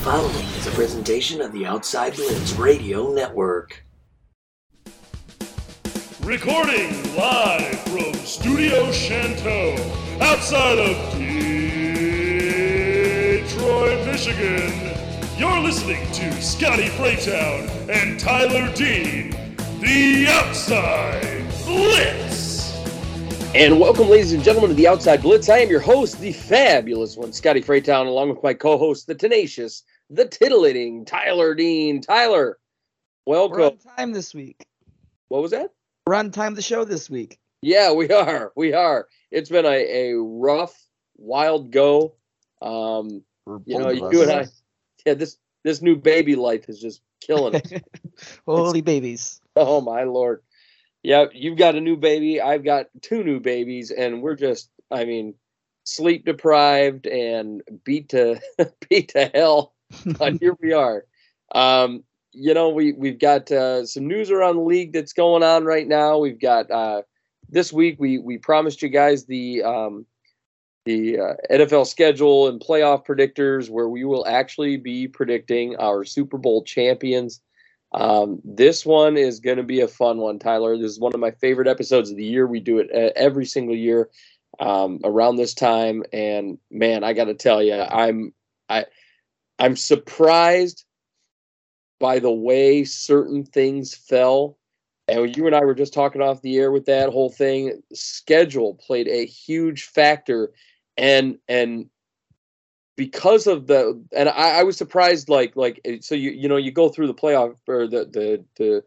following is a presentation of the Outside Lens Radio Network. Recording live from Studio Chanteau, outside of Detroit, Michigan. You're listening to Scotty Freytown and Tyler Dean, the Outside Blitz. And welcome, ladies and gentlemen, to the Outside Blitz. I am your host, the fabulous one, Scotty Freytown, along with my co-host, the tenacious, the titillating Tyler Dean. Tyler, welcome. We're on time this week. What was that? We're on time the show this week. Yeah, we are. We are. It's been a, a rough, wild go. Um, you know, you and I, yeah, this this new baby life is just killing it. Holy babies. Oh my lord yeah, you've got a new baby. I've got two new babies, and we're just, I mean, sleep deprived and beat to beat to hell. but here we are. Um, you know, we we've got uh, some news around the league that's going on right now. We've got uh, this week we we promised you guys the um, the uh, NFL schedule and playoff predictors, where we will actually be predicting our Super Bowl champions. Um, this one is going to be a fun one, Tyler. This is one of my favorite episodes of the year. We do it uh, every single year um, around this time, and man, I got to tell you, I'm I I'm surprised by the way certain things fell. And you and I were just talking off the air with that whole thing. Schedule played a huge factor, and and because of the and I, I, was surprised like like so you you know you go through the playoff or the the the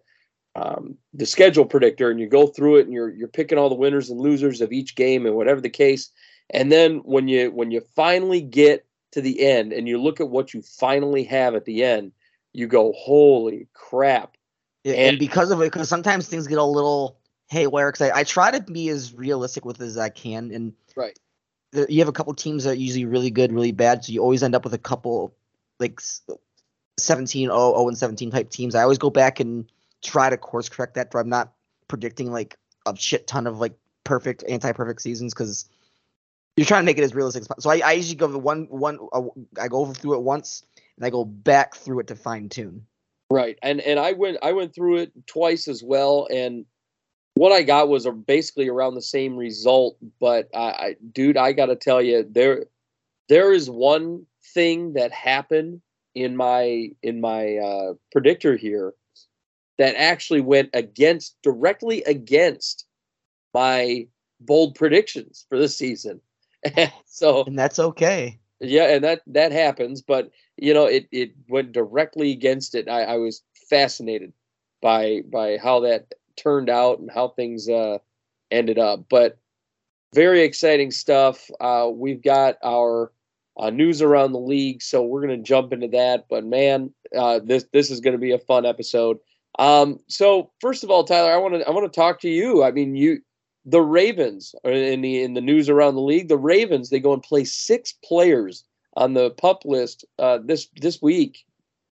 um, the schedule predictor and you go through it and you're you're picking all the winners and losers of each game and whatever the case and then when you when you finally get to the end and you look at what you finally have at the end you go holy crap and, and because of it because sometimes things get a little haywire because I, I try to be as realistic with as i can and right you have a couple teams that are usually really good, really bad. So you always end up with a couple like 17 0, 0 and 17 type teams. I always go back and try to course correct that. But I'm not predicting like a shit ton of like perfect, anti perfect seasons because you're trying to make it as realistic as possible. So I, I usually go one one uh, I go through it once and I go back through it to fine tune. Right, and and I went I went through it twice as well, and what I got was a, basically around the same result. But I, I dude, I got to tell you, there there is one thing that happened in my in my uh, predictor here that actually went against directly against my bold predictions for this season. so and that's okay. Yeah, and that that happens, but you know, it it went directly against it. I, I was fascinated by by how that turned out and how things uh, ended up. But very exciting stuff. Uh, we've got our uh, news around the league, so we're going to jump into that. But man, uh, this this is going to be a fun episode. Um, so first of all, Tyler, I want to I want to talk to you. I mean, you the Ravens in the in the news around the league. The Ravens they go and play six players on the pup list uh, this this week.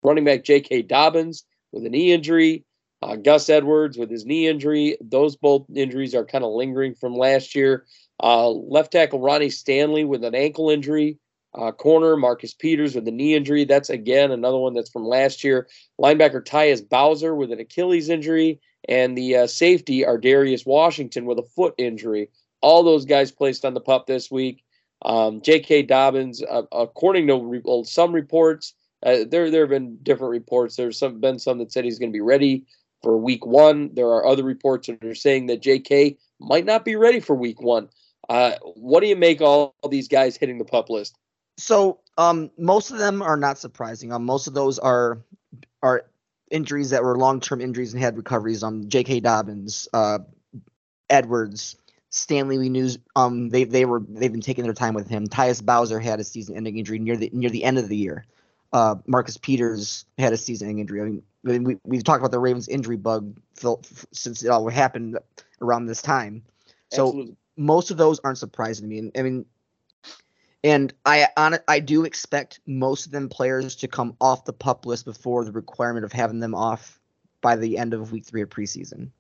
Running back J.K. Dobbins with a knee injury. Uh, Gus Edwards with his knee injury, those both injuries are kind of lingering from last year. Uh, left tackle Ronnie Stanley with an ankle injury. Uh, corner Marcus Peters with a knee injury. That's again another one that's from last year. Linebacker Tyus Bowser with an Achilles injury, and the uh, safety Ar'Darius Washington with a foot injury. All those guys placed on the pup this week. Um, J.K. Dobbins, uh, according to re- some reports, uh, there there have been different reports. There's some been some that said he's going to be ready for week one. There are other reports that are saying that JK might not be ready for week one. Uh, what do you make all, all these guys hitting the pup list? So um, most of them are not surprising. Um, most of those are are injuries that were long term injuries and had recoveries. Um, J.K. Dobbins, uh, Edwards, Stanley. We knew um they they were they've been taking their time with him. Tyus Bowser had a season ending injury near the near the end of the year. Uh, Marcus Peters had a season ending injury. I mean, we we've talked about the Ravens injury bug since it all happened around this time. So Absolutely. most of those aren't surprising to me. I mean, and I on I do expect most of them players to come off the pup list before the requirement of having them off by the end of week three of preseason.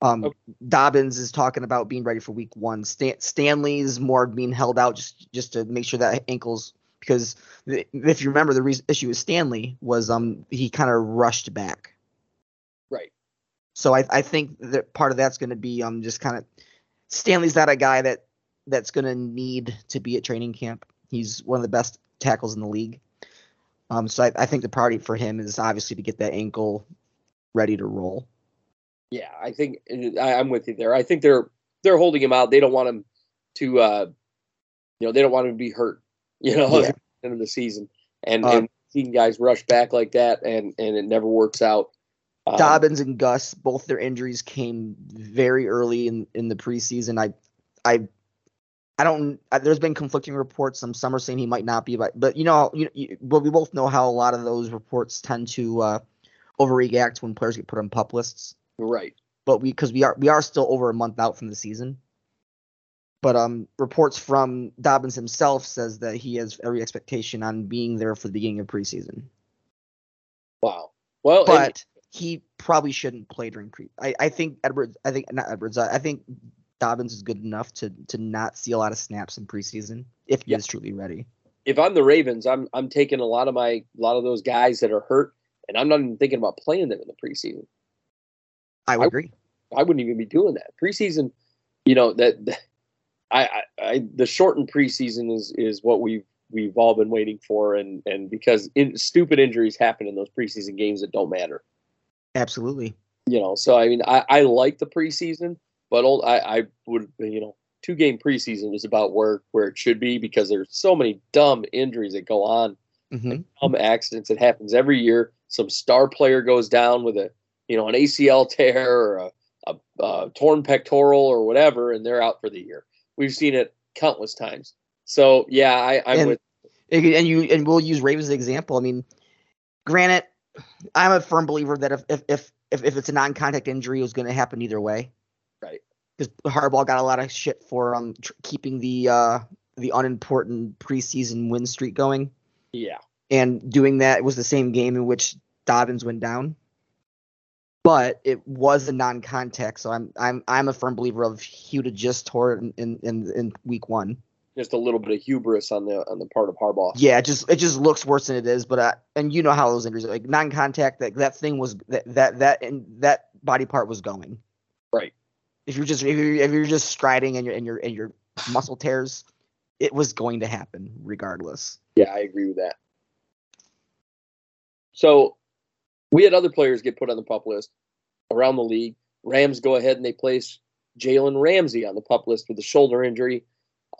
Um, okay. Dobbins is talking about being ready for week one. Stan- Stanley's more being held out just just to make sure that ankle's because the, if you remember the reason, issue with Stanley was um he kind of rushed back. Right. So I I think that part of that's going to be um just kind of Stanley's not a guy that that's going to need to be at training camp. He's one of the best tackles in the league. Um, so I, I think the priority for him is obviously to get that ankle ready to roll. Yeah, I think I, I'm with you there. I think they're they're holding him out. They don't want him to, uh, you know, they don't want him to be hurt. You know, Yeah. at the end of the season, and Um, and seeing guys rush back like that, and and it never works out. Um, Dobbins and Gus, both their injuries came very early in, in the preseason. I, I, I don't. There's been conflicting reports. Some some are saying he might not be, but but you know, you, you but we both know how a lot of those reports tend to uh, overreact when players get put on pup lists. right. But we because we are we are still over a month out from the season. But um, reports from Dobbins himself says that he has every expectation on being there for the beginning of preseason. Wow. Well, and- but he probably shouldn't play during pre. I, I think Edwards. I think not Edwards. I, I think Dobbins is good enough to to not see a lot of snaps in preseason if he Yeah. is truly ready. if I'm the Ravens, I'm I'm taking a lot of my a lot of those guys that are hurt, and I'm not even thinking about playing them in the preseason. I would I- agree. I wouldn't even be doing that. Preseason, you know that, that- I, I, I the shortened preseason is is what we've we've all been waiting for, and and because in, stupid injuries happen in those preseason games that don't matter. Absolutely. You know, so I mean, I, I like the preseason, but old, I I would you know two game preseason is about where where it should be because there's so many dumb injuries that go on hmm dumb accidents. that happens every year. Some star player goes down with a, you know, an ACL tear or a, a, a torn pectoral or whatever, and they're out for the year. We've seen it countless times. So yeah, I, I'm And- with. And you and we'll use Ravens as an example. I mean, granted, I'm a firm believer that if if if if, if it's a non-contact injury, it was going to happen either way. Because Harbaugh got a lot of shit for um tr- keeping the uh the unimportant preseason win streak going. Yeah, and doing that was the same game in which Dobbins went down. But it was a non-contact, so I'm I'm I'm a firm believer of he would have just tore it in, in, in, in week one. just a little bit of hubris on the on the part of Harbaugh. Yeah, it just it just looks worse than it is. But uh, and you know how those injuries are like non-contact that that thing was that that that and that body part was going. If you're just if you're, if you're just striding and your and your and your muscle tears, it was going to happen regardless. Yeah, I agree with that. So we had other players get put on the pup list around the league. Rams go ahead and they place Jalen Ramsey on the pup list with a shoulder injury.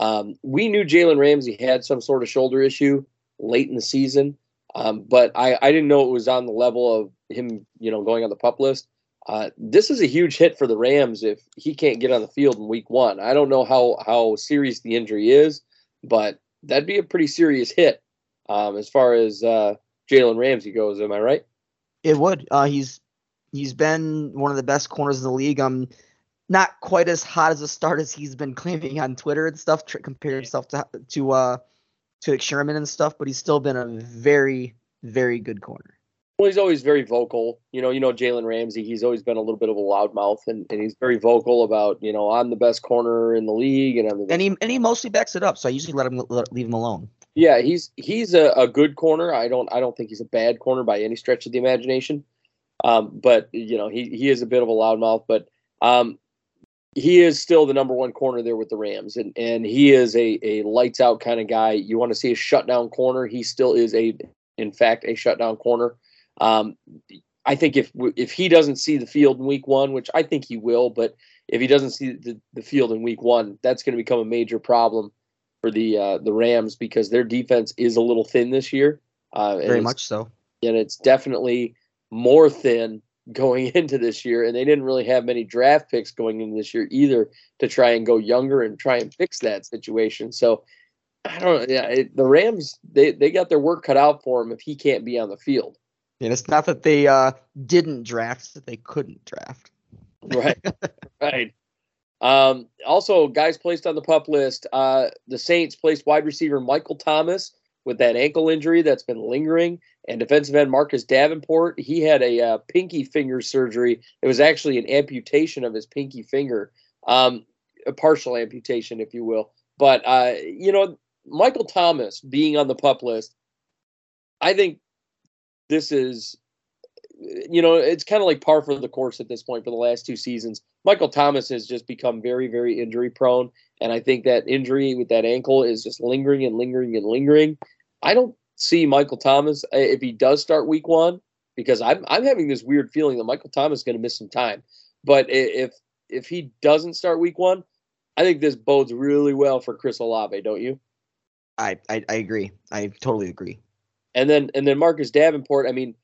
Um, we knew Jalen Ramsey had some sort of shoulder issue late in the season, um, but I, I didn't know it was on the level of him, you know, going on the pup list. Uh, this is a huge hit for the Rams if he can't get on the field in Week One. I don't know how how serious the injury is, but that'd be a pretty serious hit um, as far as uh, Jalen Ramsey goes. Am I right? It would. Uh, he's he's been one of the best corners in the league. Um, not quite as hot as a start as he's been claiming on Twitter and stuff. Tr- compared himself to to uh to Sherman and stuff, but he's still been a very very good corner. Well, he's always very vocal. You know, you know Jalen Ramsey. He's always been a little bit of a loudmouth, and, and he's very vocal about you know I'm the best corner in the league, and I'm And he and he mostly backs it up. So I usually let him let, leave him alone. Yeah, he's he's a, a good corner. I don't I don't think he's a bad corner by any stretch of the imagination. Um, but you know he he is a bit of a loudmouth, but um, he is still the number one corner there with the Rams, and and he is a a lights out kind of guy. You want to see a shutdown corner? He still is a in fact a shutdown corner. Um, I think if if he doesn't see the field in week one, which I think he will, but if he doesn't see the, the field in week one, that's going to become a major problem for the uh, the Rams because their defense is a little thin this year. Uh, and Very it's- much so. and it's definitely more thin going into this year. And they didn't really have many draft picks going into this year either to try and go younger and try and fix that situation. So I don't know. Yeah, it, the Rams they they got their work cut out for him if he can't be on the field. And it's not that they uh didn't draft; it's that they couldn't draft. Right. right. Um, also, guys placed on the pup list. Uh, the Saints placed wide receiver Michael Thomas with that ankle injury that's been lingering, and defensive end Marcus Davenport. He had a uh, pinky finger surgery. It was actually an amputation of his pinky finger, um, a partial amputation, if you will. But uh, you know, Michael Thomas being on the pup list, I think this is, you know, it's kind of like par for the course at this point for the last two seasons. Michael Thomas has just become very, very injury prone. And I think that injury with that ankle is just lingering and lingering and lingering. I don't see Michael Thomas uh, if he does start week one, because I'm I'm having this weird feeling that Michael Thomas is going to miss some time. But if if he doesn't start week one, I think this bodes really well for Chris Olave, don't you? I, I, I agree. I totally agree. And then and then Marcus Davenport, I mean,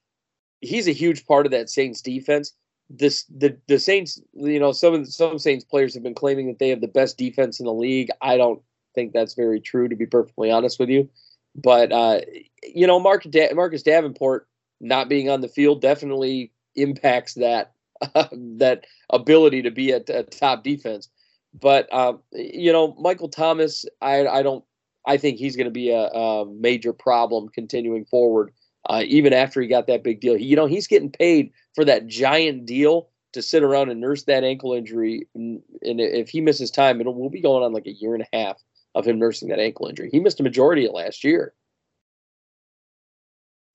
he's a huge part of that Saints defense. This the the Saints, you know, some some Saints players have been claiming that they have the best defense in the league. I don't think that's very true, to be perfectly honest with you. But uh, you know, Mark da- Marcus Davenport not being on the field definitely impacts that uh, that ability to be a, a top defense. But uh, you know, Michael Thomas, I I don't I think he's going to be a, a, major problem continuing forward. Uh, even after he got that big deal, he, you know, he's getting paid for that giant deal to sit around and nurse that ankle injury. And, and if he misses time, it'll we'll be going on like a year and a half of him nursing that ankle injury. He missed a majority of last year.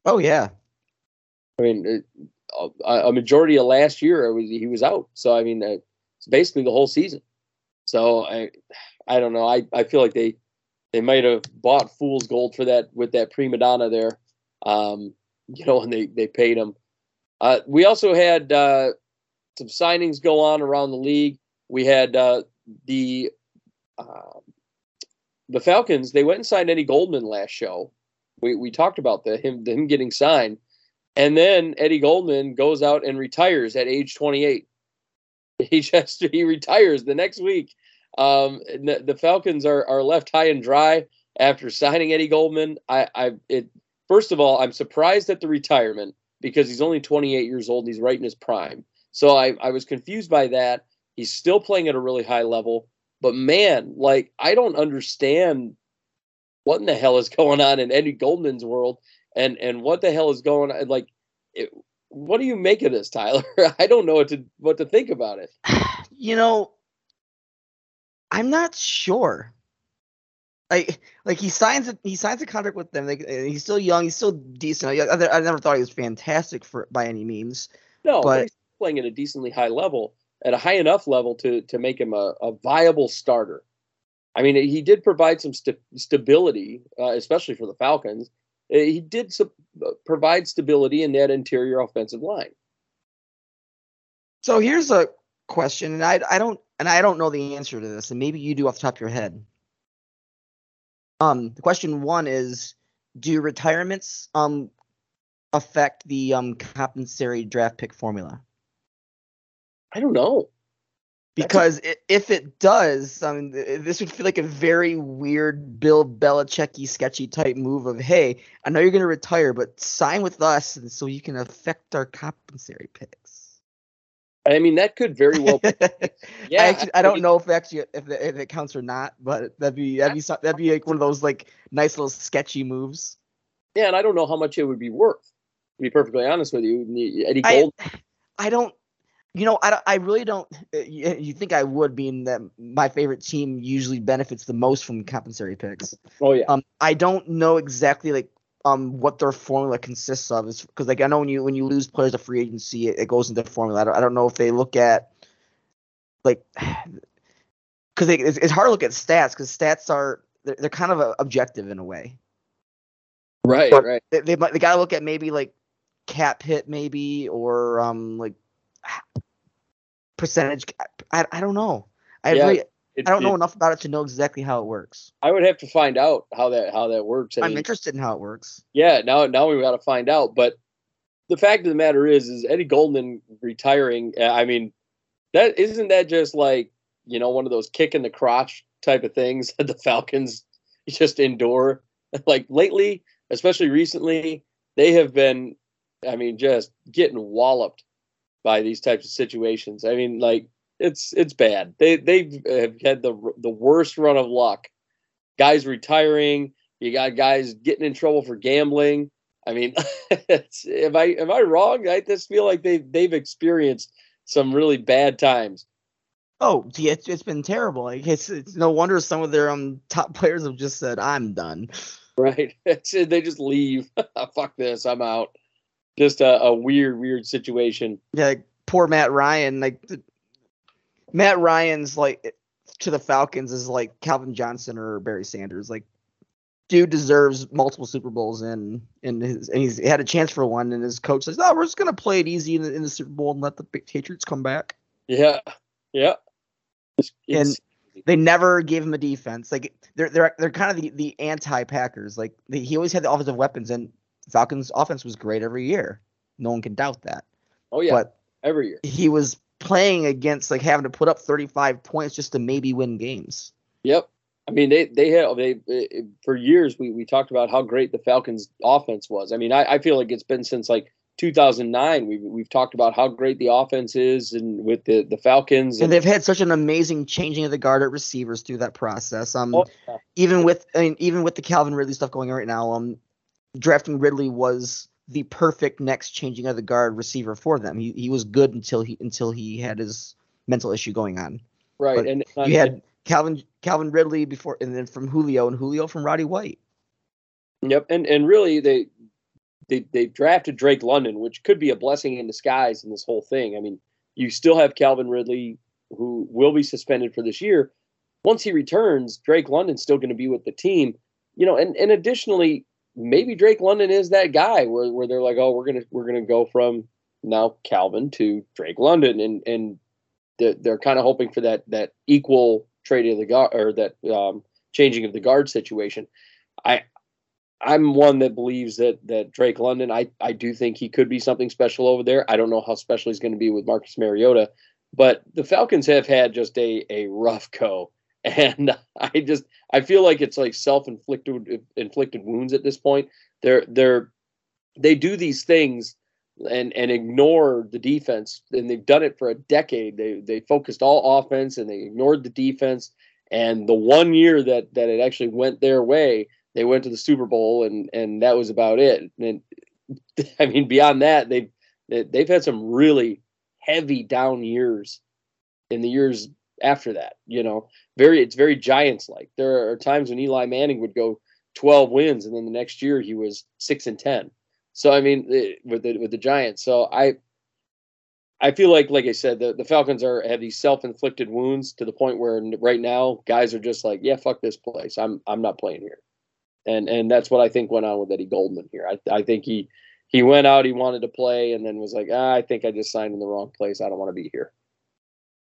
Oh yeah, I mean, a, a majority of last year was, he was out. So I mean, uh, it's basically the whole season. So I, I don't know. I, I feel like they they might have bought fool's gold for that with that prima donna there. Um, you know, and they they paid him. Uh, we also had uh, some signings go on around the league. We had uh, the uh, the Falcons. They went and signed Eddie Goldman last show. We we talked about the him him getting signed, and then Eddie Goldman goes out and retires at age 28. He just he retires the next week. Um, the, Falcons are are left high and dry after signing Eddie Goldman. I, I it first of all, I'm surprised at the retirement because he's only 28 years old. he's right in his prime. So I, I was confused by that. He's still playing at a really high level, but man, like I don't understand what in the hell is going on in Eddie Goldman's world, and and what the hell is going on? Like, it, what do you make of this, Tyler? I don't know what to what to think about it. You know, I'm not sure. Like, like he signs a, he signs a contract with them. Like, he's still young. He's still decent. I, I never thought he was fantastic for by any means. No, but he's playing at a decently high level, at a high enough level to to make him a, a viable starter. I mean, he did provide some st- stability, uh, especially for the Falcons. Uh, he did su- uh, provide stability in that interior offensive line. So here's a question, and I I don't and I don't know the answer to this, and maybe you do off the top of your head. Um, the question one is, do retirements um affect the um compensatory draft pick formula? I don't know. Because a- if it does, I mean, this would feel like a very weird Bill Belichicky sketchy type move of, hey, I know you're going to retire, but sign with us so you can affect our compensatory picks. I mean, that could very well. Be, yeah, I, actually, I, don't know if actually if, if it counts or not, but that'd be that'd be that'd be like one of those like nice little sketchy moves. Yeah, and I don't know how much it would be worth. To be perfectly honest with you, Eddie Gold. I, I don't. You know, I, I really don't. Uh, you, you think I would, being that my favorite team usually benefits the most from compensatory picks. Oh yeah. Um, I don't know exactly like um what their formula consists of is because like I know when you when you lose players to free agency, it, it goes into formula. I don't, I don't know if they look at like because it's, it's hard to look at stats because stats are they're, they're kind of objective in a way. Right, but right. They, they they gotta look at maybe like cap hit maybe or um like percentage. I I don't know. I yeah. really it, I don't know it, enough about it to know exactly how it works. I would have to find out how that how that works. I am interested in how it works. Yeah, now now we got to find out. But the fact of the matter is, is Eddie Goldman retiring. Uh, I mean, that isn't that just like you know one of those kick in the crotch type of things that the Falcons just endure. Like lately, especially recently, they have been, I mean, just getting walloped by these types of situations. I mean, like it's it's bad. They they have had the the worst run of luck. Guys retiring. You got guys getting in trouble for gambling. I mean, am I am I wrong? I just feel like they they've experienced some really bad times. Oh, yeah, it's, it's been terrible. Like it's, it's no wonder some of their um top players have just said, "I'm done." Right? they just leave. Fuck this. I'm out. Just a, a weird, weird situation. Yeah, like, poor Matt Ryan. Like Matt Ryan's like to the Falcons is like Calvin Johnson or Barry Sanders. Like, dude deserves multiple Super Bowls and and his and he's had a chance for one. And his coach says, "No, we're just gonna play it easy in the, in the Super Bowl and let the Patriots come back." Yeah, yeah. It's, and they never gave him a defense. Like they're they're they're kind of the, the anti Packers. Like they, he always had the offensive weapons, and Falcons' offense was great every year. No one can doubt that. Oh yeah, but every year he was playing against like having to put up 35 points just to maybe win games. Yep. I mean, they they had they for years we we talked about how great the Falcons' offense was. I mean, I, I feel like it's been since like 2009 we've we've talked about how great the offense is and with the the Falcons and, and they've had such an amazing changing of the guard at receivers through that process um oh, yeah. even with I mean even with the Calvin Ridley stuff going on right now um drafting Ridley was the perfect next changing of the guard receiver for them he he was good until he until he had his mental issue going on right but and uh, you had Calvin Calvin Ridley before and then from Julio and Julio from Roddy White Yep, and and really they they they drafted Drake London, which could be a blessing in disguise in this whole thing. I mean, you still have Calvin Ridley, who will be suspended for this year. Once he returns, Drake London's still going to be with the team. You know, and and additionally, maybe Drake London is that guy where, where they're like, oh, we're gonna we're gonna go from now Calvin to Drake London, and and they're, they're kind of hoping for that that equal trade of the guard or that um, changing of the guard situation. I I'm one that believes that that Drake London, I, I do think he could be something special over there. I don't know how special he's going to be with Marcus Mariota, but the Falcons have had just a a rough go, and I just I feel like it's like self inflicted inflicted wounds at this point. They're they're they do these things and and ignore the defense, and they've done it for a decade. They they focused all offense and they ignored the defense. And the one year that that it actually went their way they went to the Super Bowl and and that was about it. And I mean, beyond that, they've they've had some really heavy down years in the years after that. You know, very it's very Giants like. There are times when Eli Manning would go 12 wins, and then the next year he was six and 10. So I mean, eh, with the with the Giants. So I I feel like, like I said, the, the Falcons are have these self inflicted wounds to the point where right now guys are just like, yeah, fuck this place. I'm I'm not playing here and and that's what I think went on with Eddie Goldman here. I I think he he went out, he wanted to play, and then was like, ah, I think I just signed in the wrong place. I don't want to be here.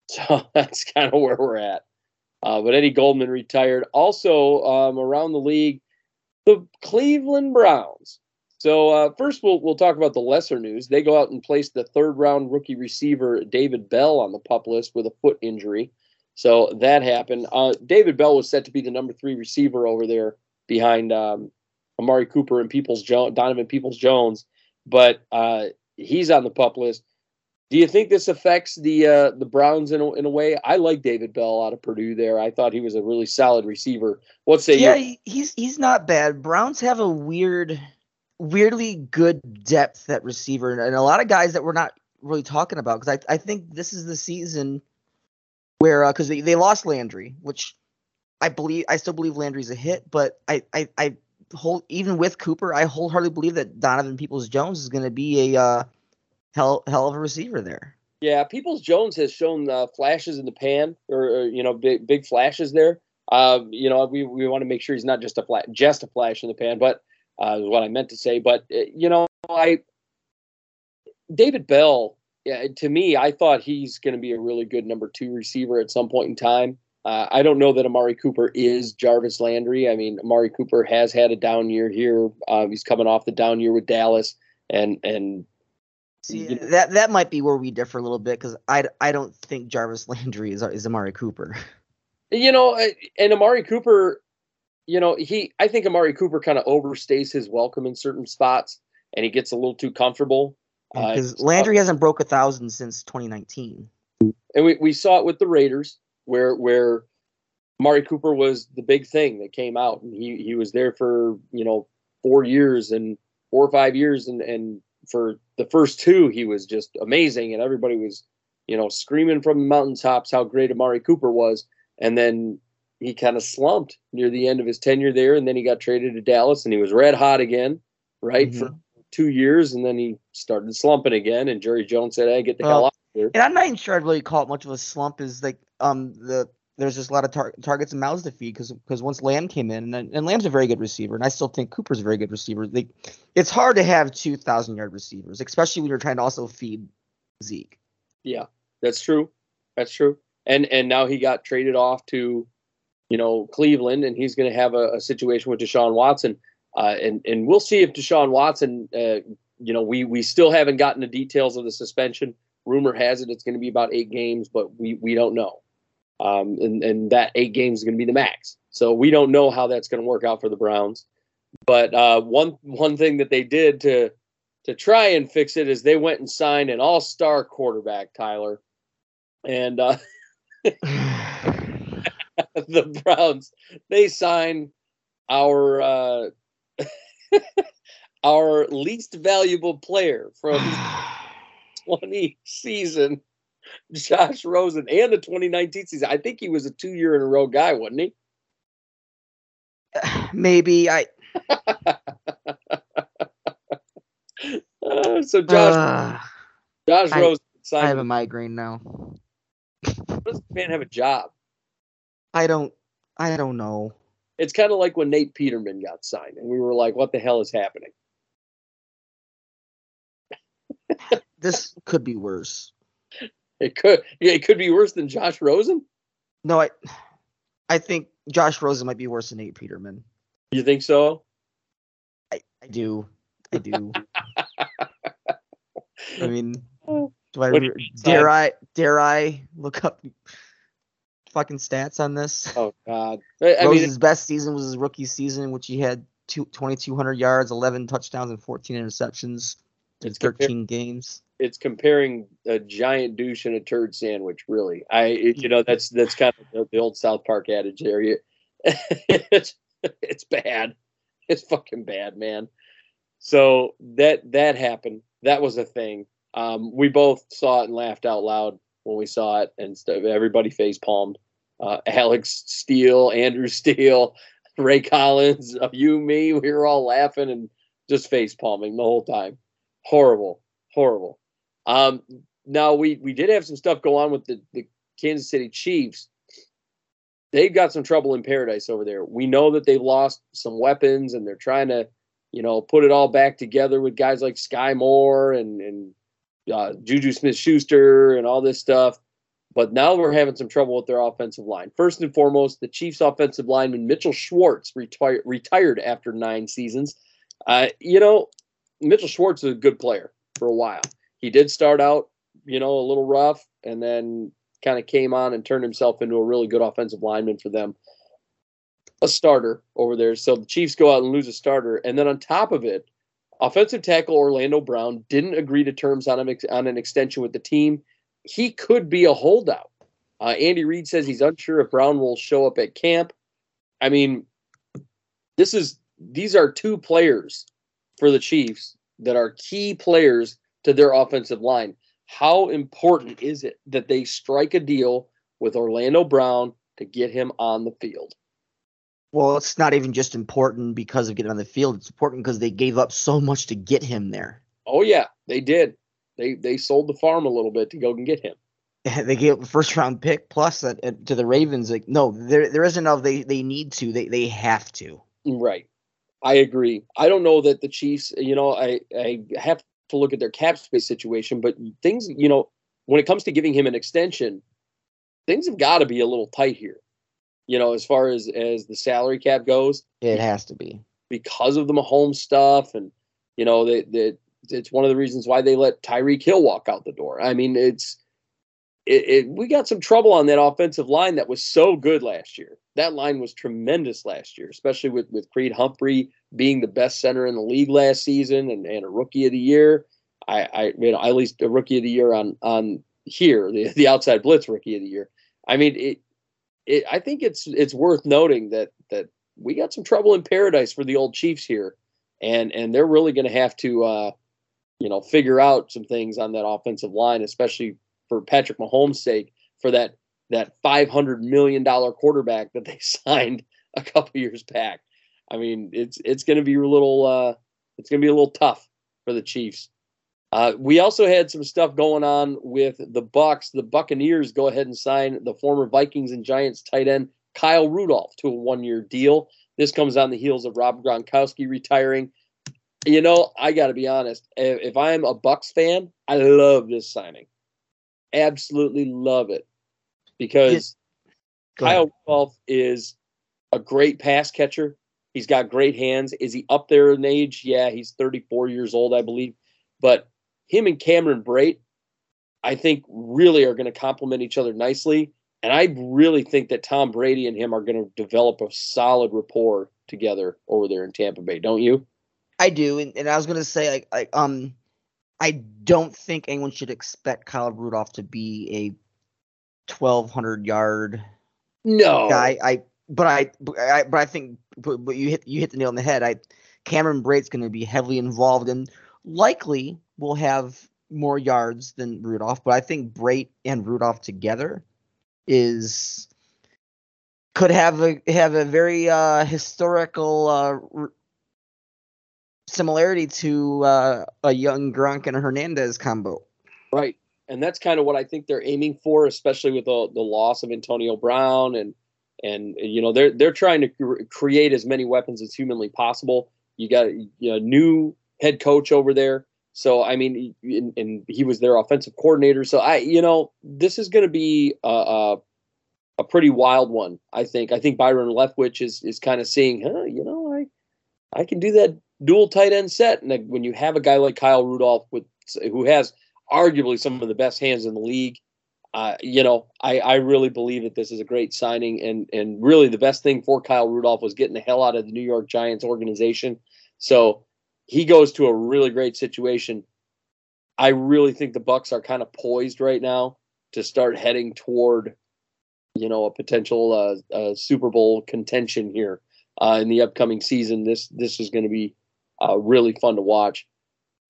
So that's kind of where we're at. Uh, but Eddie Goldman retired. Also um, around the league, the Cleveland Browns. So uh, first, we'll we'll talk about the lesser news. They go out and place the third round rookie receiver David Bell on the pup list with a foot injury. So that happened. Uh, David Bell was set to be the number three receiver over there behind um, Amari Cooper and Peoples Jones, Donovan Peoples Jones, but uh, he's on the pup list. Do you think this affects the uh, the Browns in a, in a way? I like David Bell out of Purdue. There, I thought he was a really solid receiver. What say yeah, you? he's he's not bad. Browns have a weird, weirdly good depth at receiver, and a lot of guys that we're not really talking about because I I think this is the season where because uh, they, they lost Landry, which I believe I still believe Landry's a hit, but I I, I hold even with Cooper, I wholeheartedly believe that Donovan Peoples Jones is going to be a uh, hell hell of a receiver there. Yeah, Peoples Jones has shown uh, flashes in the pan, or, or, you know, big big flashes there. Um, you know, we, we want to make sure he's not just a flat, just a flash in the pan, but uh, what I meant to say. But uh, you know, I David Bell, yeah, to me, I thought he's going to be a really good number two receiver at some point in time. Uh, I don't know that Amari Cooper is Jarvis Landry. I mean, Amari Cooper has had a down year here. Uh, he's coming off the down year with Dallas, and and See, that that might be where we differ a little bit because I, I don't think Jarvis Landry is is Amari Cooper. You know, uh, and Amari Cooper, you know, he I think Amari Cooper kind of overstays his welcome in certain spots, and he gets a little too comfortable. Because uh, Landry hasn't broke a thousand since 2019, and we, we saw it with the Raiders where where Amari Cooper was the big thing that came out, and he he was there for you know four years and four or five years, and and for the first two he was just amazing, and everybody was you know, screaming from the mountaintops how great Amari Cooper was, and then he kind of slumped near the end of his tenure there, and then he got traded to Dallas, and he was red hot again, right for two years, and then he started slumping again, and Jerry Jones said, "Hey, get the hell Well, out of here." And I'm not even sure I'd really call it much of a slump. Is like um the there's just a lot of tar- targets and mouths to feed because because once Lamb came in and, and Lamb's a very good receiver and I still think Cooper's a very good receiver. Like it's hard to have two thousand yard receivers, especially when you're trying to also feed Zeke. Yeah, that's true. That's true. And and now he got traded off to, you know, Cleveland, and he's going to have a, a situation with Deshaun Watson. Uh, and and we'll see if Deshaun Watson, uh, you know, we we still haven't gotten the details of the suspension. Rumor has it it's going to be about eight games, but we we don't know. Um, and and that eight games is going to be the max. So we don't know how that's going to work out for the Browns. But uh, one one thing that they did to to try and fix it is they went and signed an all star quarterback, Tyler. And uh, the Browns they sign our uh, our least valuable player from 20 season, Josh Rosen, and the 2019 season. I think he was a two year in a row guy, wasn't he? Maybe I. Uh, so Josh uh, Josh I- Rosen I signed. have a migraine now. Does the man have a job? I don't. I don't know. It's kind of like when Nate Peterman got signed, and we were like, "What the hell is happening?" This could be worse. It could, yeah, it could be worse than Josh Rosen. No, I. I think Josh Rosen might be worse than Nate Peterman. You think so? I, I do. I do. I mean, do I What do you re- dare I dare I look up fucking stats on this? Oh God! I, I mean, Rosen's best season was his rookie season, in which he had two, 2,200 yards, 11 touchdowns, and 14 interceptions in It's compared- 13 games. it's comparing a giant douche and a turd sandwich. Really, I it, you know that's that's kind of the, the old South Park adage there. You, it's it's bad. It's fucking bad, man. So that that happened. That was a thing. Um, we both saw it and laughed out loud when we saw it, and stuff. Everybody face palmed. Uh, Alex Steele, Andrew Steele, Ray Collins, uh, you, me. We were all laughing and just face palming the whole time. Horrible, horrible. Um, now we we did have some stuff go on with the, the Kansas City Chiefs. They've got some trouble in paradise over there. We know that they've lost some weapons and they're trying to, you know, put it all back together with guys like Skyy Moore and and uh, Juju Smith Schuster and all this stuff. But now we're having some trouble with their offensive line. First and foremost, the Chiefs' offensive lineman Mitchell Schwartz retired after nine seasons. Uh, you know, Mitchell Schwartz is a good player for a while. He did start out, you know, a little rough, and then kind of came on and turned himself into a really good offensive lineman for them. A starter over there. So the Chiefs go out and lose a starter, and then on top of it, offensive tackle Orlando Brown didn't agree to terms on an on an extension with the team. He could be a holdout. Uh, Andy Reid says he's unsure if Brown will show up at camp. I mean, this is these are two players for the Chiefs that are key players to their offensive line. How important is it that they strike a deal with Orlando Brown to get him on the field? Well, it's not even just important because of getting on the field. It's important because they gave up so much to get him there. Oh yeah, they did. They they sold the farm a little bit to go and get him. They gave up a first round pick plus at, at- to the Ravens. Like, no, there there isn't enough. They they need to. They they have to. Right. I agree. I don't know that the Chiefs, you know, I, I have to look at their cap space situation, but things, you know, when it comes to giving him an extension, things have got to be a little tight here. You know, as far as as the salary cap goes, It has to be. because of the Mahomes stuff, and you know, that that it's one of the reasons why they let Tyreek Hill walk out the door. I mean, it's it, it, we got some trouble on that offensive line that was so good last year. That line was tremendous last year, especially with with Creed Humphrey being the best center in the league last season and, and a rookie of the year. I, I know at least a rookie of the year on on here the the outside blitz rookie of the year. I mean it it I think it's it's worth noting that that we got some trouble in paradise for the old Chiefs here, and and they're really going to have to uh, you know figure out some things on that offensive line, especially for Patrick Mahomes' sake for that that five hundred million dollar quarterback that they signed a couple years back. I mean, it's it's going to be a little uh, it's going to be a little tough for the Chiefs. Uh, we also had some stuff going on with the Bucks. The Buccaneers go ahead and sign the former Vikings and Giants tight end Kyle Rudolph to a one-year deal. This comes on the heels of Rob Gronkowski retiring. You know, I got to be honest. If, if I'm a Bucks fan, I love this signing. Absolutely love it because Kyle Rudolph is a great pass catcher. He's got great hands. Is he up there in age? Yeah, he's 34 years old, I believe. But him and Cameron Brate, I think, really are going to complement each other nicely. And I really think that Tom Brady and him are going to develop a solid rapport together over there in Tampa Bay, don't you? I do, and, and I was going to say, like, like, um, I don't think anyone should expect Kyle Rudolph to be a 1,200 yard no guy. I, but I, but I, but I think, but, but you hit you hit the nail on the head. I, Cameron Brate's going to be heavily involved and likely will have more yards than Rudolph, but I think Brate and Rudolph together is could have a have a very uh, historical uh, similarity to uh, a young Gronk and Hernandez combo. Right, and that's kind of what I think they're aiming for, especially with the the loss of Antonio Brown and and you know they're they're trying to create as many weapons as humanly possible. You got a you know, new head coach over there. So I mean, and, and he was their offensive coordinator. So I, you know, this is going to be a, a, a pretty wild one. I think. I think Byron Leftwich is is kind of seeing, huh? You know, I I can do that dual tight end set. And when you have a guy like Kyle Rudolph with who has arguably some of the best hands in the league, uh, you know, I, I really believe that this is a great signing. And and really the best thing for Kyle Rudolph was getting the hell out of the New York Giants organization. So he goes to a really great situation. I really think the Bucks are kind of poised right now to start heading toward, you know, a potential uh, uh, Super Bowl contention here uh, in the upcoming season. This this is going to be uh, really fun to watch.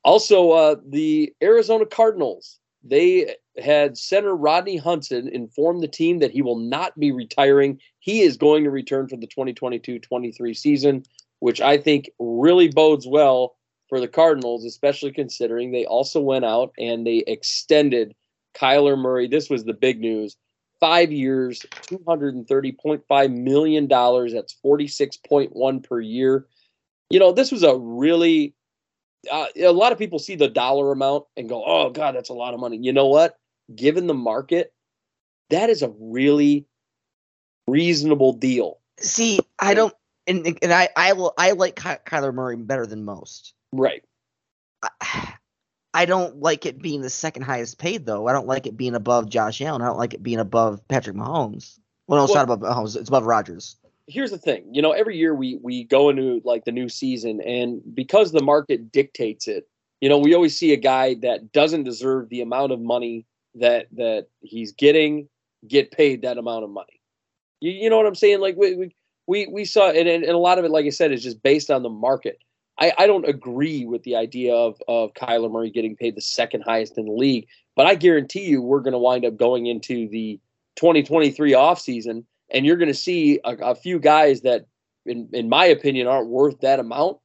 Also, uh, the Arizona Cardinals they had center Rodney Hudson inform the team that he will not be retiring. He is going to return for the 2022-23 season which I think really bodes well for the Cardinals, especially considering they also went out and they extended Kyler Murray. This was the big news. Five years, $230.5 million. That's 46.1 per year. You know, this was a really, uh, a lot of people see the dollar amount and go, oh, God, that's a lot of money. You know what? Given the market, that is a really reasonable deal. See, I don't and and I I will I like Ky- Kyler Murray better than most. Right. I, I don't like it being the second highest paid though. I don't like it being above Josh Allen. I don't like it being above Patrick Mahomes. Well, no, it's well, not above Mahomes. It's above Rodgers. Here's the thing. You know, every year we we go into like the new season, and because the market dictates it, you know, we always see a guy that doesn't deserve the amount of money that that he's getting get paid that amount of money. You, you know what I'm saying? Like we, we we we saw and, and, a lot of it like i said is just based on the market I, I don't agree with the idea of of Kyler Murray getting paid the second highest in the league, but I guarantee you we're going to wind up going into the 2023 offseason and you're going to see a, a, few guys that in in my opinion aren't worth that amount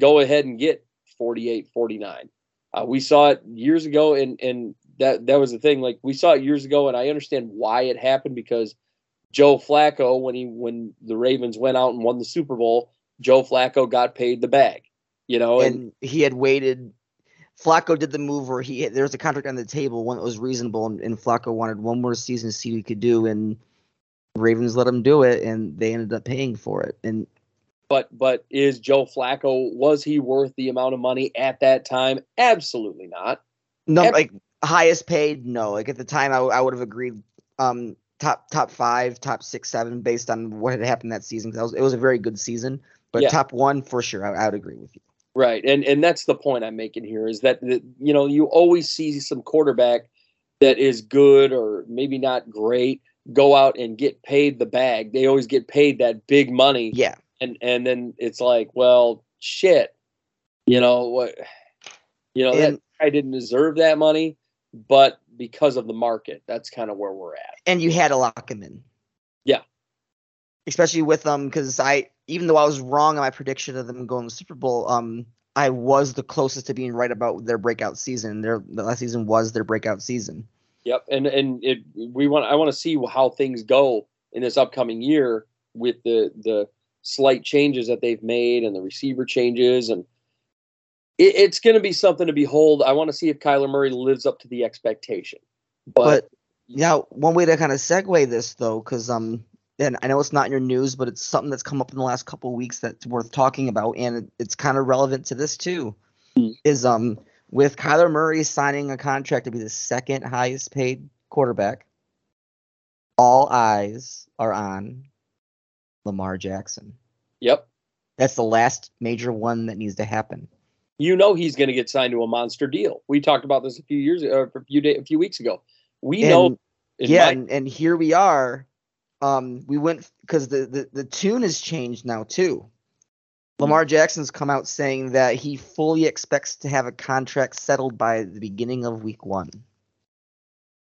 go ahead and get 48 49 uh, we saw it years ago and and that that was the thing like we saw it years ago and I understand why it happened because Joe Flacco when he when the Ravens went out and won the Super Bowl, Joe Flacco got paid the bag. You know, and, and he had waited. Flacco did the move where he there was a contract on the table, one that was reasonable, and, and Flacco wanted one more season to see what he could do, and Ravens let him do it, and they ended up paying for it. And but but is Joe Flacco was he worth the amount of money at that time? Absolutely not. No, like highest paid, no. Like at the time, I, I would have agreed. Um, top top five, top six, seven, based on what had happened that season. Because it was a very good season, but yeah. top one for sure. I, I, would agree with you. Right, and and that's the point I'm making here is that the, you know you always see some quarterback that is good or maybe not great go out and get paid the bag. They always get paid that big money. Yeah, and and then it's like, well, shit, you know what? You know and, that I didn't deserve that money but because of the market, that's kind of where we're at. And you had to lock him in. Yeah. Especially with them, because I, even though I was wrong on my prediction of them going to the Super Bowl, um, I was the closest to being right about their breakout season. Their the last season was their breakout season. Yep, and and it we want I want to see how things go in this upcoming year with the the slight changes that they've made and the receiver changes and it, it's going to be something to behold. I want to see if Kyler Murray lives up to the expectation. But, But yeah, one way to kind of segue this though, because um, and I know it's not in your news, but it's something that's come up in the last couple of weeks that's worth talking about, and it, it's kind of relevant to this too. Hmm. Is um with Kyler Murray signing a contract to be the second highest paid quarterback, all eyes are on Lamar Jackson. yep, That's the last major one that needs to happen. you know he's going to get signed to a monster deal. We talked about this a few years uh, a few day, a few weeks ago. We know And- in yeah, my- and, and here we are. Um, we went because the, the the tune has changed now too. Lamar Jackson's come out saying that he fully expects to have a contract settled by the beginning of week one,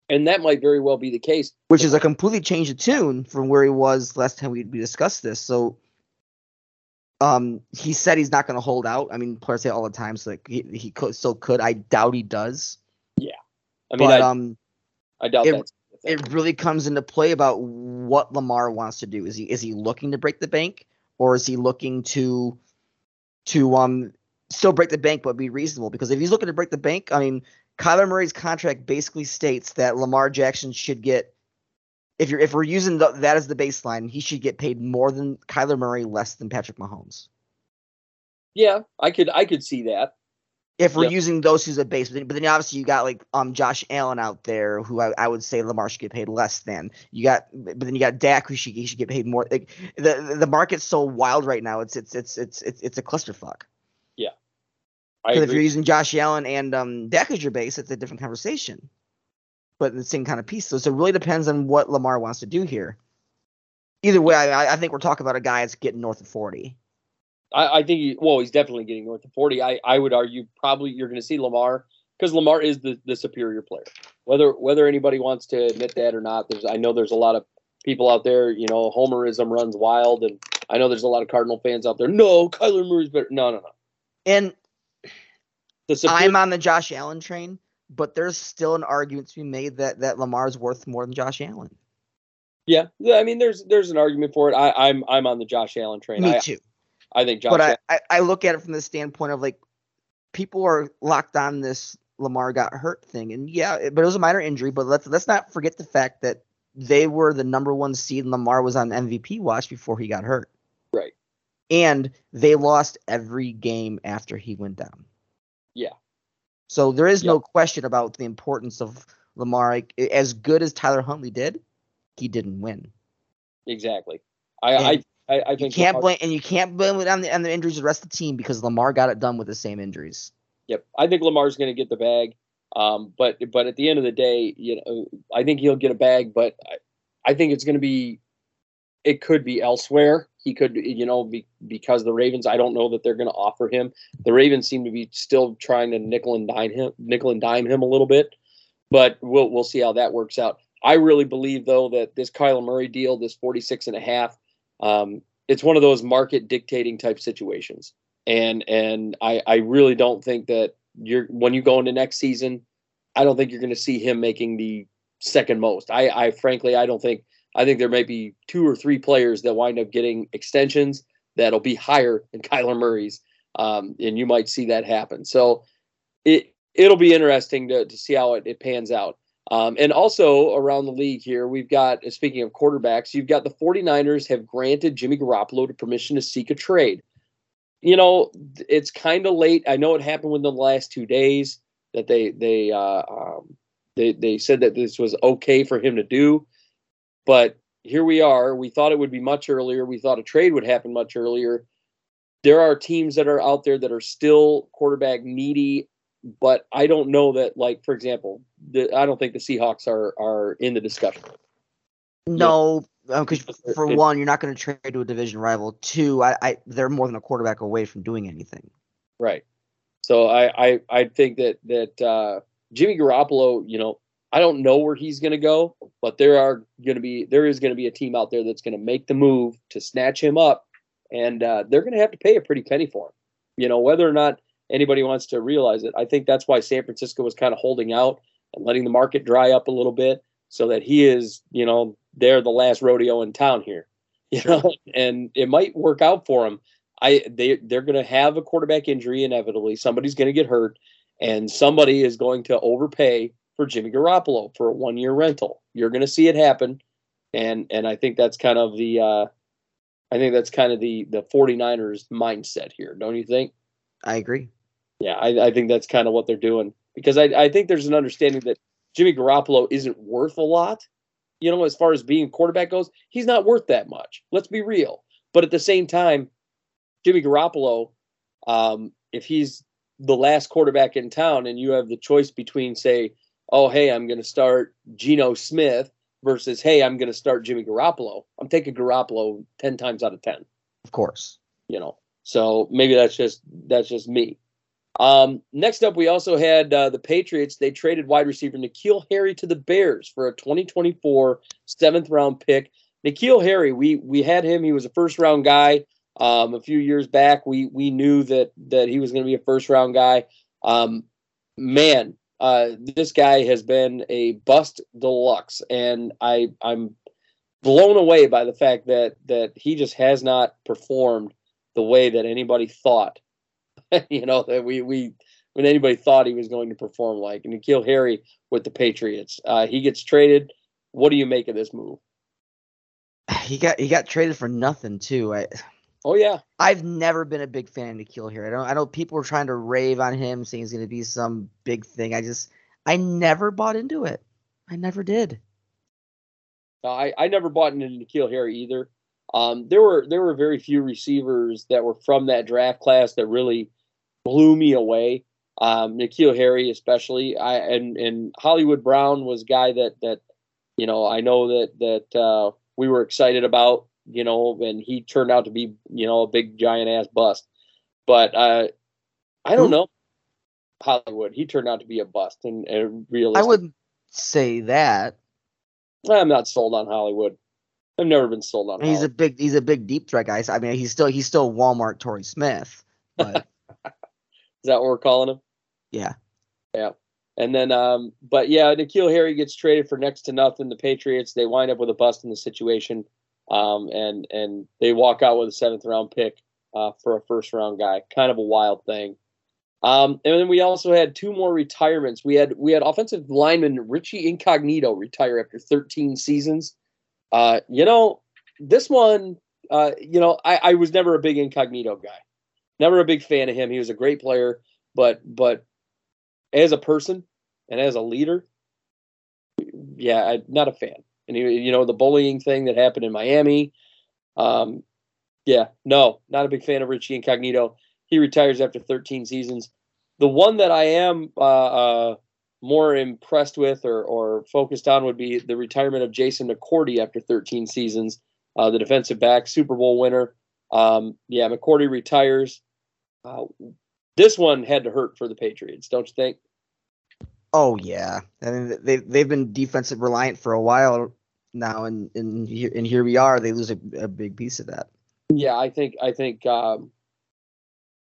and that might very well be the case. which is a completely change of tune from where he was last time we, we discussed this. So, um, he said he's not going to hold out. I mean, players say it all the time, so like he he could, still could. I doubt he does. Yeah. I mean, but I, um, I doubt it- it really comes into play about what Lamar wants to do. Is he is he looking to break the bank, or is he looking to to um still break the bank but be reasonable? Because if he's looking to break the bank, I mean, Kyler Murray's contract basically states that Lamar Jackson should get. If you're if we're using the, that as the baseline, he should get paid more than Kyler Murray, less than Patrick Mahomes. yeah. I could I could see that. If we're Yep. using those who's a base, but then, obviously you got like um Josh Allen out there, who I, I would say Lamar should get paid less than. You got, but then you got Dak, who should he should get paid more. Like the the market's so wild right now. It's it's it's it's it's, it's a clusterfuck. I Because if you're using Josh Allen and um Dak as your base, it's a different conversation. But the same kind of piece. So, so it really depends on what Lamar wants to do here. Either way, I, I think we're talking about a guy that's getting north of forty. I, I think he, well, he's definitely getting north of forty. I, I would argue probably you're going to see Lamar because Lamar is the, the superior player. Whether whether anybody wants to admit that or not, there's I know there's a lot of people out there. You know, Homerism runs wild, and I know there's a lot of Cardinal fans out there. No, Kyler Murray's better. No, no, no. And The superior, I'm on the Josh Allen train, but there's still an argument to be made that that Lamar's worth more than Josh Allen. yeah, yeah. I mean, there's there's an argument for it. I, I'm I'm on the Josh Allen train. Me I, too. I think Josh. But I, I, I look at it from the standpoint of like people are locked on this Lamar got hurt thing, and yeah, it- but it was a minor injury. But let's let's not forget the fact that they were the number one seed, and Lamar was on MVP watch before he got hurt. Right. And they lost every game after he went down. Yeah. So there is no question about the importance of Lamar. Like, as good as Tyler Huntley did, he didn't win. exactly. I, And I I I You can't Lamar- blame and you can't blame it on the on the injuries of the rest of the team because Lamar got it done with the same injuries. Yep, I think Lamar's going to get the bag. Um, but but at the end of the day, you know, I think he'll get a bag. But I, I think it's going to be, it could be elsewhere. He could, you know, be, because the Ravens. I don't know that they're going to offer him. The Ravens seem to be still trying to nickel and dime him, nickel and dime him a little bit. But we'll we'll see how that works out. I really believe though that this Kyler Murray deal, this 46 and a half, um, it's one of those market dictating type situations and and I I really don't think that you're when you go into next season, I don't think you're going to see him making the second most. I I frankly I don't think I think there may be two or three players that wind up getting extensions that'll be higher than Kyler Murray's, um, and you might see that happen. So it it'll be interesting to to see how it, it pans out. Um, and also around the league here, we've got, speaking of quarterbacks, you've got the 49ers have granted Jimmy Garoppolo permission to seek a trade you know, it's kind of late. I know it happened within the last two days that they they uh, um, they they said that this was okay for him to do, but here we are. We thought it would be much earlier. We thought a trade would happen much earlier. There are teams that are out there that are still quarterback needy, but I don't know that. Like for example, the, I don't think the Seahawks are are in the discussion. No, because Because for one, you're not going to trade to a division rival. Two, I, I they're more than a quarterback away from doing anything. Right. So I I, I think that that uh, Jimmy Garoppolo, you know, I don't know where he's going to go, but there are going to be there is going to be a team out there that's going to make the move to snatch him up, and uh, they're going to have to pay a pretty penny for him. You know, whether or not anybody wants to realize it, I think that's why San Francisco was kind of holding out and letting the market dry up a little bit, so that he is, you know, they're the last rodeo in town here. You know, and it might work out for him. I they they're going to have a quarterback injury inevitably. Somebody's going to get hurt, and somebody is going to overpay for Jimmy Garoppolo for a one year rental. You're going to see it happen, and and I think that's kind of the uh, I think that's kind of the the 49ers mindset here, don't you think? I agree. Yeah, I, I think that's kind of what they're doing because I I think there's an understanding that Jimmy Garoppolo isn't worth a lot. You know, as far as being quarterback goes, he's not worth that much. Let's be real. But at the same time, Jimmy Garoppolo, um, if he's the last quarterback in town and you have the choice between, say, oh, hey, I'm going to start Geno Smith versus, hey, I'm going to start Jimmy Garoppolo, I'm taking Garoppolo 10 times out of 10. Of course. You know, so maybe that's just that's just me. Um, next up, we also had uh, the Patriots. They traded wide receiver N'Keal Harry to the Bears for a 2024 seventh round pick. N'Keal Harry, we we had him. He was a first round guy um, a few years back. We we knew that that he was going to be a first round guy. Um, man, uh, this guy has been a bust deluxe, and I I'm blown away by the fact that that he just has not performed the way that anybody thought you know that we we when anybody thought he was going to perform like. And N'Keal Harry with the Patriots, uh, he gets traded. What do you make of this move? He got he got traded for nothing too. I, oh yeah, I've never been a big fan of N'Keal Harry. I don't I know people were trying to rave on him, saying he's going to be some big thing. I just I never bought into it. I never did. I I never bought into N'Keal Harry either. Um, there were there were very few receivers that were from that draft class that really blew me away. Um, N'Keal Harry, especially, I and and Hollywood Brown was a guy that that you know I know that that uh, we were excited about, you know, and he turned out to be you know a big giant ass bust. But uh, I don't know Hollywood. He turned out to be a bust, and, and realistic. I wouldn't say that. I'm not sold on Hollywood. I've never been sold on. He's Hollywood. a big he's a big deep threat guy. I mean, he's still he's still Walmart Torrey Smith. But Is that what we're calling him? yeah, Yeah. And then, um, but yeah, N'Keal Harry gets traded for next to nothing. The Patriots they wind up with a bust in the situation, um, and and they walk out with a seventh round pick uh, for a first round guy. Kind of a wild thing. Um, and then we also had two more retirements. We had we had offensive lineman Richie Incognito retire after 13 seasons. Uh, you know, this one, uh, you know, I, I was never a big Incognito guy, never a big fan of him. He was a great player, but but as a person and as a leader, yeah, I'm not a fan. And you, you know the bullying thing that happened in Miami, um, yeah, no, not a big fan of Richie Incognito. He retires after 13 seasons. The one that I am uh, uh, more impressed with or, or focused on would be the retirement of Jason McCourty after 13 seasons, uh, the defensive back, Super Bowl winner. Um, yeah, McCourty retires. Uh, this one had to hurt for the Patriots, don't you think? oh yeah. I mean, they they've been defensive reliant for a while now, and and here, and here we are. They lose a, a big piece of that. Yeah, I think I think um,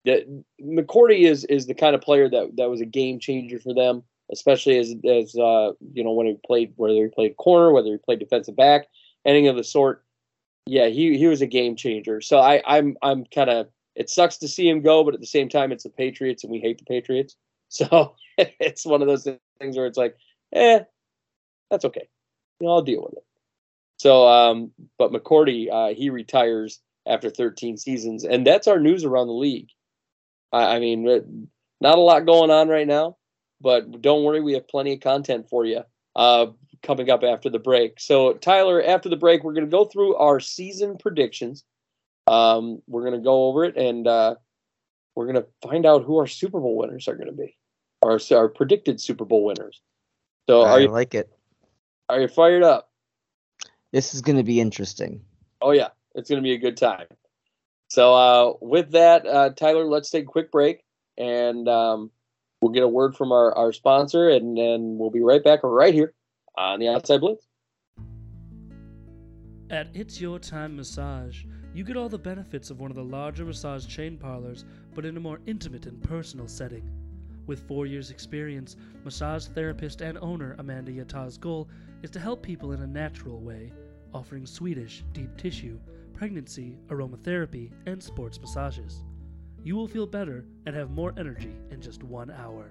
that McCourty is is the kind of player that that was a game changer for them, especially as as uh, you know when he played whether he played corner, whether he played defensive back, anything of the sort. Yeah, he he was a game changer. So I I'm I'm kind of it sucks to see him go, but at the same time it's the Patriots and we hate the Patriots. So it's one of those things where it's like, eh, that's okay. You know, I'll deal with it. So, um, but McCourty, uh, he retires after 13 seasons, and that's our news around the league. I, I mean, uh, not a lot going on right now, but don't worry, we have plenty of content for you uh, coming up after the break. So, Tyler, after the break, we're going to go through our season predictions. Um, we're going to go over it, and uh, we're going to find out who our Super Bowl winners are going to be, our, our predicted Super Bowl winners. So, I are you like it. are you fired up? This is going to be interesting. Oh yeah, it's going to be a good time. So uh, with that, uh, Tyler, let's take a quick break, and um, we'll get a word from our, our sponsor, and then we'll be right back right here on the Outside Blitz. At It's Your Time Massage, you get all the benefits of one of the larger massage chain parlors, but in a more intimate and personal setting. With four years' experience, massage therapist and owner Amanda Yata's goal is to help people in a natural way, offering Swedish, deep tissue, pregnancy, aromatherapy, and sports massages. You will feel better and have more energy in just one hour.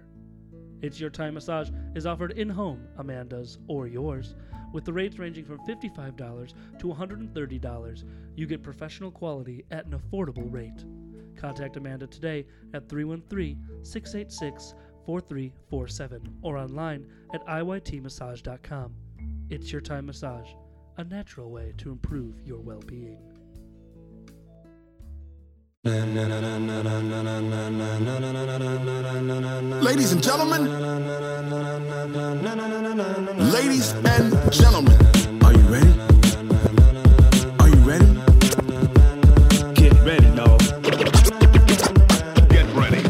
It's Your Time Massage is offered in home, Amanda's or yours, with the rates ranging from $55 to $130. You get professional quality at an affordable rate. Contact Amanda today at 313 686 4347 or online at iytmassage.com. It's Your Time Massage, a natural way to improve your well being. Ladies and gentlemen, ladies and gentlemen, are you ready? Are you ready? Get ready, no. Get ready.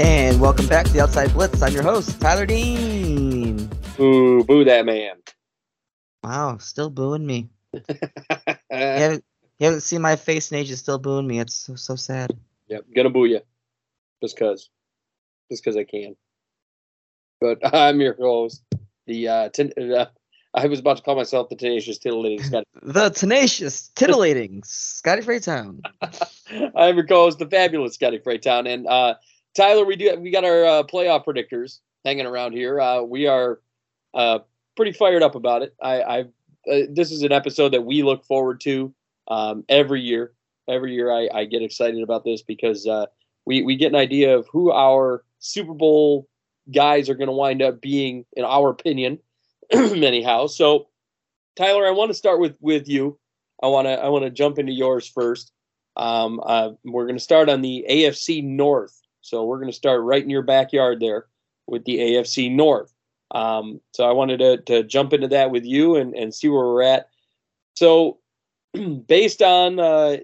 And welcome back to the Outside Blitz. I'm your host, Tyler Dean. Boo, boo that man. Wow, still booing me. You haven't, you haven't seen my face, and age is still booing me. It's so, so sad. Yep, gonna boo you. Just cause. Just cause I can. But I'm your host. The uh, ten, uh I was about to call myself the tenacious titillating Scotty. The tenacious, titillating Scotty Freytown. I'm your co-host, the fabulous Scotty Freytown, and uh, Tyler. We do we got our uh, playoff predictors hanging around here. Uh, we are uh, pretty fired up about it. I, I've uh, this is an episode that we look forward to um, every year. Every year, I, I get excited about this because uh, we we get an idea of who our Super Bowl guys are going to wind up being, in our opinion, anyhow. So, Tyler, I want to start with with you. I want to I want to jump into yours first. Um, uh, we're going to start on the AFC North. So we're going to start right in your backyard there with the AFC North. Um, so I wanted to, to jump into that with you and, and see where we're at. So based on uh,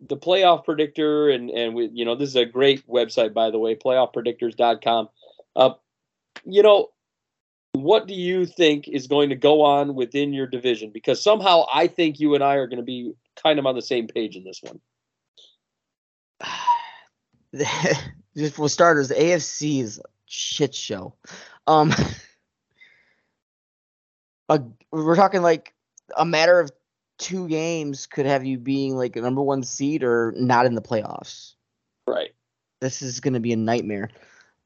the playoff predictor and, and we, you know, this is a great website, by the way, playoffpredictors.com. Uh, you know, what do you think is going to go on within your division? Because somehow I think you and I are going to be kind of on the same page in this one. Just for starters, the AFC is shit show. Um, a, we're talking like a matter of two games could have you being like a number one seed or not in the playoffs. Right. This is going to be a nightmare.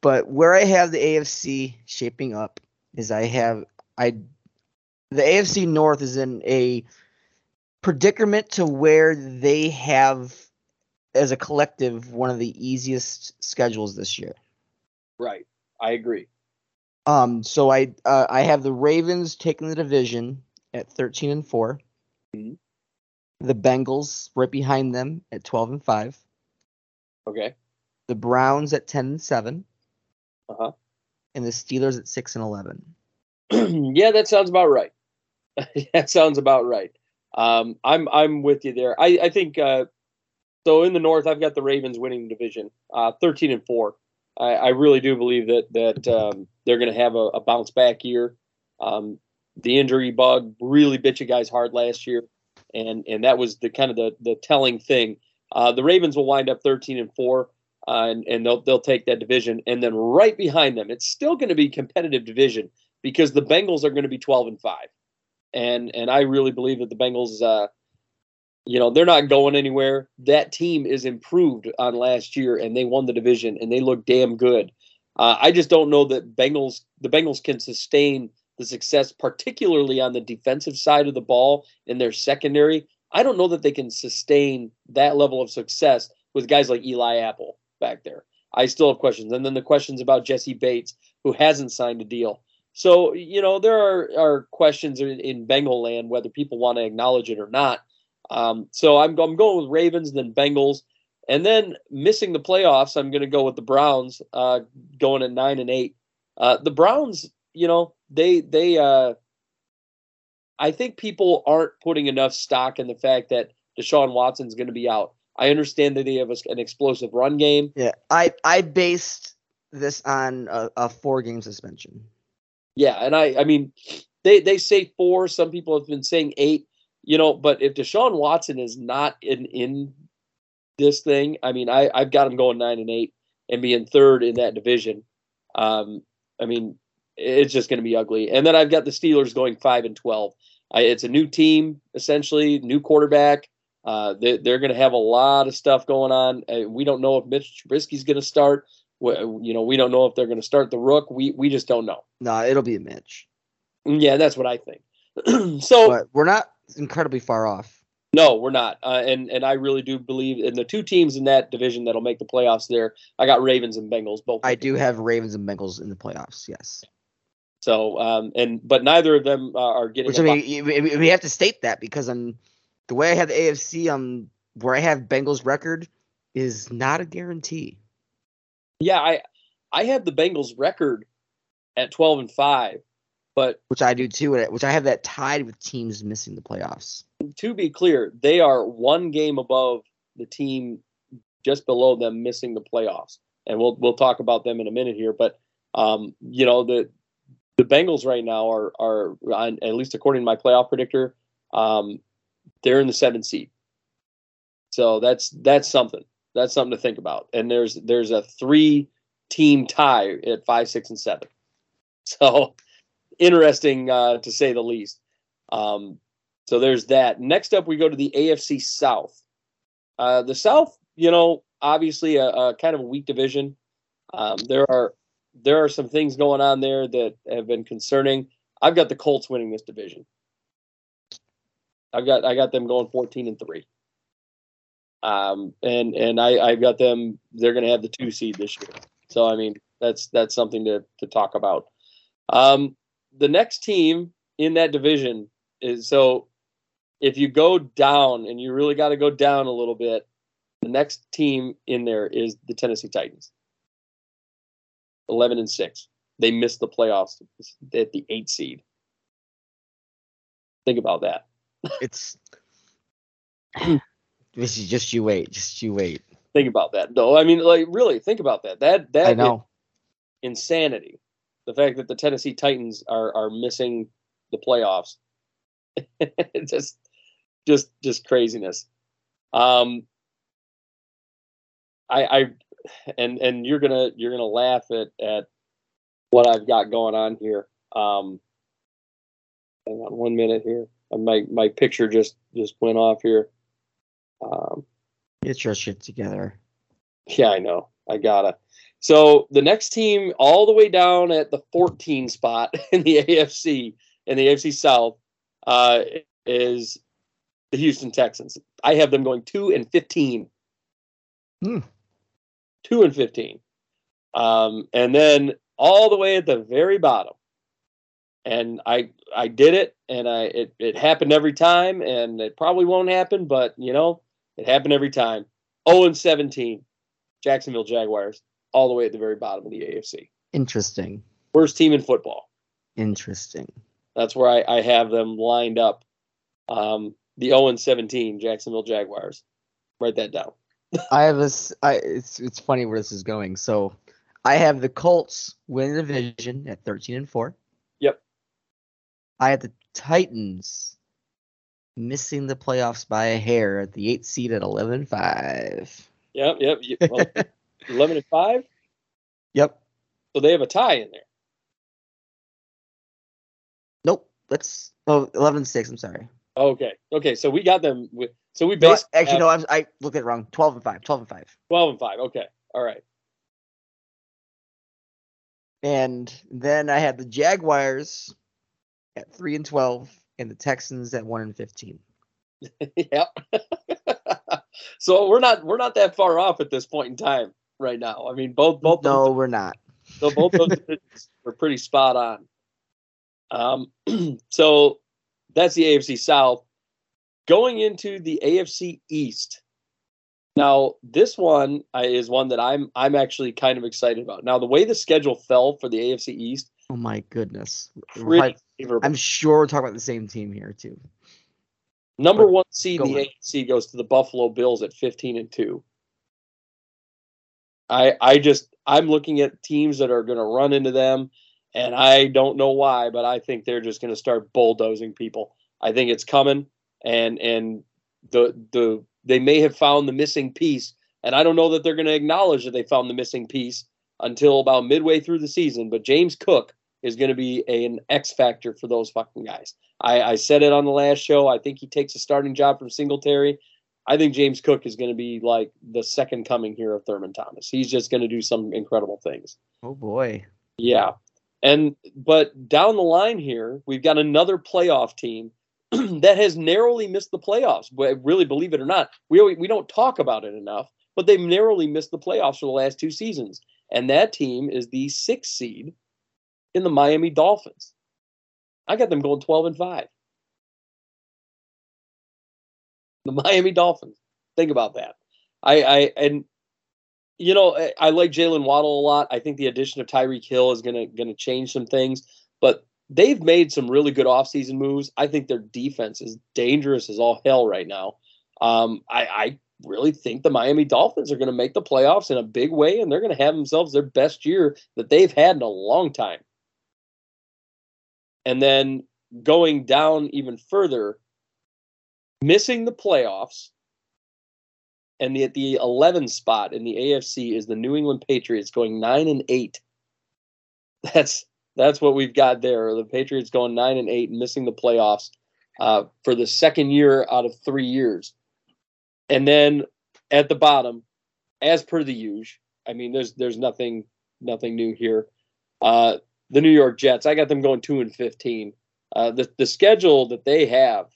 But where I have the AFC shaping up is I have I the AFC North is in a predicament to where they have as a collective one of the easiest schedules this year. Right. I agree. Um, so I uh, I have the Ravens taking the division at thirteen and 4 Mhm. The Bengals right behind them at twelve and five. Okay. The Browns at ten and seven. Uh-huh. And the Steelers at six and eleven. yeah, that sounds about right. that sounds about right. Um, I'm I'm with you there. I I think uh, so. In the North, I've got the Ravens winning the division, uh, 13 and four. I, I really do believe that that um, they're going to have a, a bounce back year. Um, the injury bug really bit you guys hard last year, and and that was the kind of the the telling thing. Uh, the Ravens will wind up 13 and four, uh, and and they'll they'll take that division, and then right behind them, it's still going to be competitive division because the Bengals are going to be 12 and 5. And and I really believe that the Bengals uh you know, they're not going anywhere. That team is improved on last year and they won the division and they look damn good. Uh, I just don't know that Bengals the Bengals can sustain the success particularly on the defensive side of the ball in their secondary. I don't know that they can sustain that level of success with guys like Eli Apple back there. I still have questions. And then the questions about Jessie Bates, who hasn't signed a deal. So, you know, there are, are questions in, in Bengal land, whether people want to acknowledge it or not. Um, so I'm, I'm going with Ravens, then Bengals. And then missing the playoffs, I'm going to go with the Browns, uh, going at nine and eight. Uh, the Browns, you know, they, they, uh, I think people aren't putting enough stock in the fact that Deshaun Watson's going to be out. I understand that they have a, an explosive run game. Yeah, I I based this on a, a four game suspension. Yeah, and I I mean they they say four. Some people have been saying eight. You know, but if Deshaun Watson is not in in this thing, I mean, I I've got him going nine and eight and being third in that division. Um, I mean, it's just going to be ugly. And then I've got the Steelers going five and twelve. I, it's a new team essentially, new quarterback. Uh, they, they're going to have a lot of stuff going on. Uh, we don't know if Mitch Trubisky's going to start. We, you know, we don't know if they're going to start the Rook. We we just don't know. No, it'll be a Mitch. Yeah, that's what I think. so But we're not incredibly far off. no, we're not. Uh, and and I really do believe in the two teams in that division that'll make the playoffs. There, I got Ravens and Bengals both. I do have Ravens and Bengals in the playoffs. Yes, So um and but neither of them uh, are getting. which I mean we have to state that because um the way I have the AFC um where I have Bengals record is not a guarantee. yeah, I I have the Bengals record at twelve and five, but Which I do too, which I have that tied with teams missing the playoffs. to be clear, they are one game above the team just below them missing the playoffs. And we'll we'll talk about them in a minute here. But um, you know, the the Bengals right now are are on, at least according to my playoff predictor, um, they're in the seventh seed. So that's that's something. That's something to think about. And there's there's a three team tie at five, six, and seven. So interesting uh, to say the least. Um, so there's that. Next up, we go to the AFC South. Uh, the South, you know, obviously a, a kind of a weak division. Um, there are there are some things going on there that have been concerning. I've got the Colts winning this division. I've got I got them going 14 and three. Um, and and I I've got them. They're going to have the two seed this year. So I mean that's that's something to to talk about. Um, the next team in that division is so if you go down and you really got to go down a little bit, the next team in there is the Tennessee Titans. 11 and 6. They missed the playoffs at the 8 seed. Think about that. It's this is just you wait, just you wait. Think about that. No, I mean like really think about that. That that I know. insanity. The fact that the Tennessee Titans are are missing the playoffs. Just just just craziness. Um I I and and you're gonna you're gonna laugh at at what I've got going on here. Um hang on one minute here. My my picture just just went off here. Um Get your shit together. yeah, I know. I gotta. So the next team, all the way down at the 14 spot in the AFC in the AFC South, uh, is the Houston Texans. I have them going two and 15. Hmm. Two and 15. Um, and then all the way at the very bottom. And I I did it, and I it, it happened every time, and it probably won't happen, but you know it happened every time. 0 and 17. Jacksonville Jaguars, all the way at the very bottom of the AFC. Interesting. Worst team in football. Interesting. That's where I, I have them lined up. Um, the 0 and 17 Jacksonville Jaguars. Write that down. I have this. I it's it's funny where this is going. So, I have the Colts win the division at thirteen and four. Yep. I have the Titans missing the playoffs by a hair at the eighth seed at eleven and five. Yep, yep. Well, 11 and 5. Yep. So they have a tie in there. Nope. That's oh 11-6. I'm sorry. Okay. Okay. So we got them with, so we No, basically actually, have no. I'm, I looked at it wrong. 12 and five. 12 and five. 12 and 5. Okay. All right. And then I had the Jaguars at three and 12, and the Texans at one and 15. yep. so we're not we're not that far off at this point in time right now. I mean both both those No, we're not. So both those were pretty spot on. Um, so that's the AFC South. Going into the AFC East. Now, this one uh, is one that I'm I'm actually kind of excited about. Now, the way the schedule fell for the AFC East, Oh my goodness. Pretty favorable. I'm sure we're talking about the same team here too. Number But one seed in the. AFC goes to the Buffalo Bills at 15 and 2. I I just I'm looking at teams that are going to run into them and I don't know why, but I think they're just going to start bulldozing people. I think it's coming and and the the they may have found the missing piece and I don't know that they're going to acknowledge that they found the missing piece until about midway through the season, but James Cook is going to be a, an X factor for those fucking guys. I, I said it on the last show. I think he takes a starting job from Singletary. I think James Cook is going to be like the second coming here of Thurman Thomas. He's just going to do some incredible things. Oh boy. Yeah. And but down the line here, we've got another playoff team that has narrowly missed the playoffs. But really, believe it or not, we we don't talk about it enough. But they've narrowly missed the playoffs for the last two seasons, and that team is the sixth seed in the Miami Dolphins. I got them going twelve and five. The Miami Dolphins. Think about that. I, I and you know, I, I like Jaylen Waddle a lot. I think the addition of Tyreek Hill is gonna gonna change some things, but they've made some really good offseason moves. I think their defense is dangerous as all hell right now. Um, I, I really think the Miami Dolphins are going to make the playoffs in a big way, and they're going to have themselves their best year that they've had in a long time. And then going down even further, missing the playoffs, and the, at the 11 spot in the AFC is the New England Patriots going nine and eight. That's that's what we've got there. The Patriots going nine and eight, and missing the playoffs uh, for the second year out of three years. And then at the bottom, as per the usual, I mean, there's there's nothing nothing new here. Uh, the New York Jets, I got them going two and fifteen. Uh, the the schedule that they have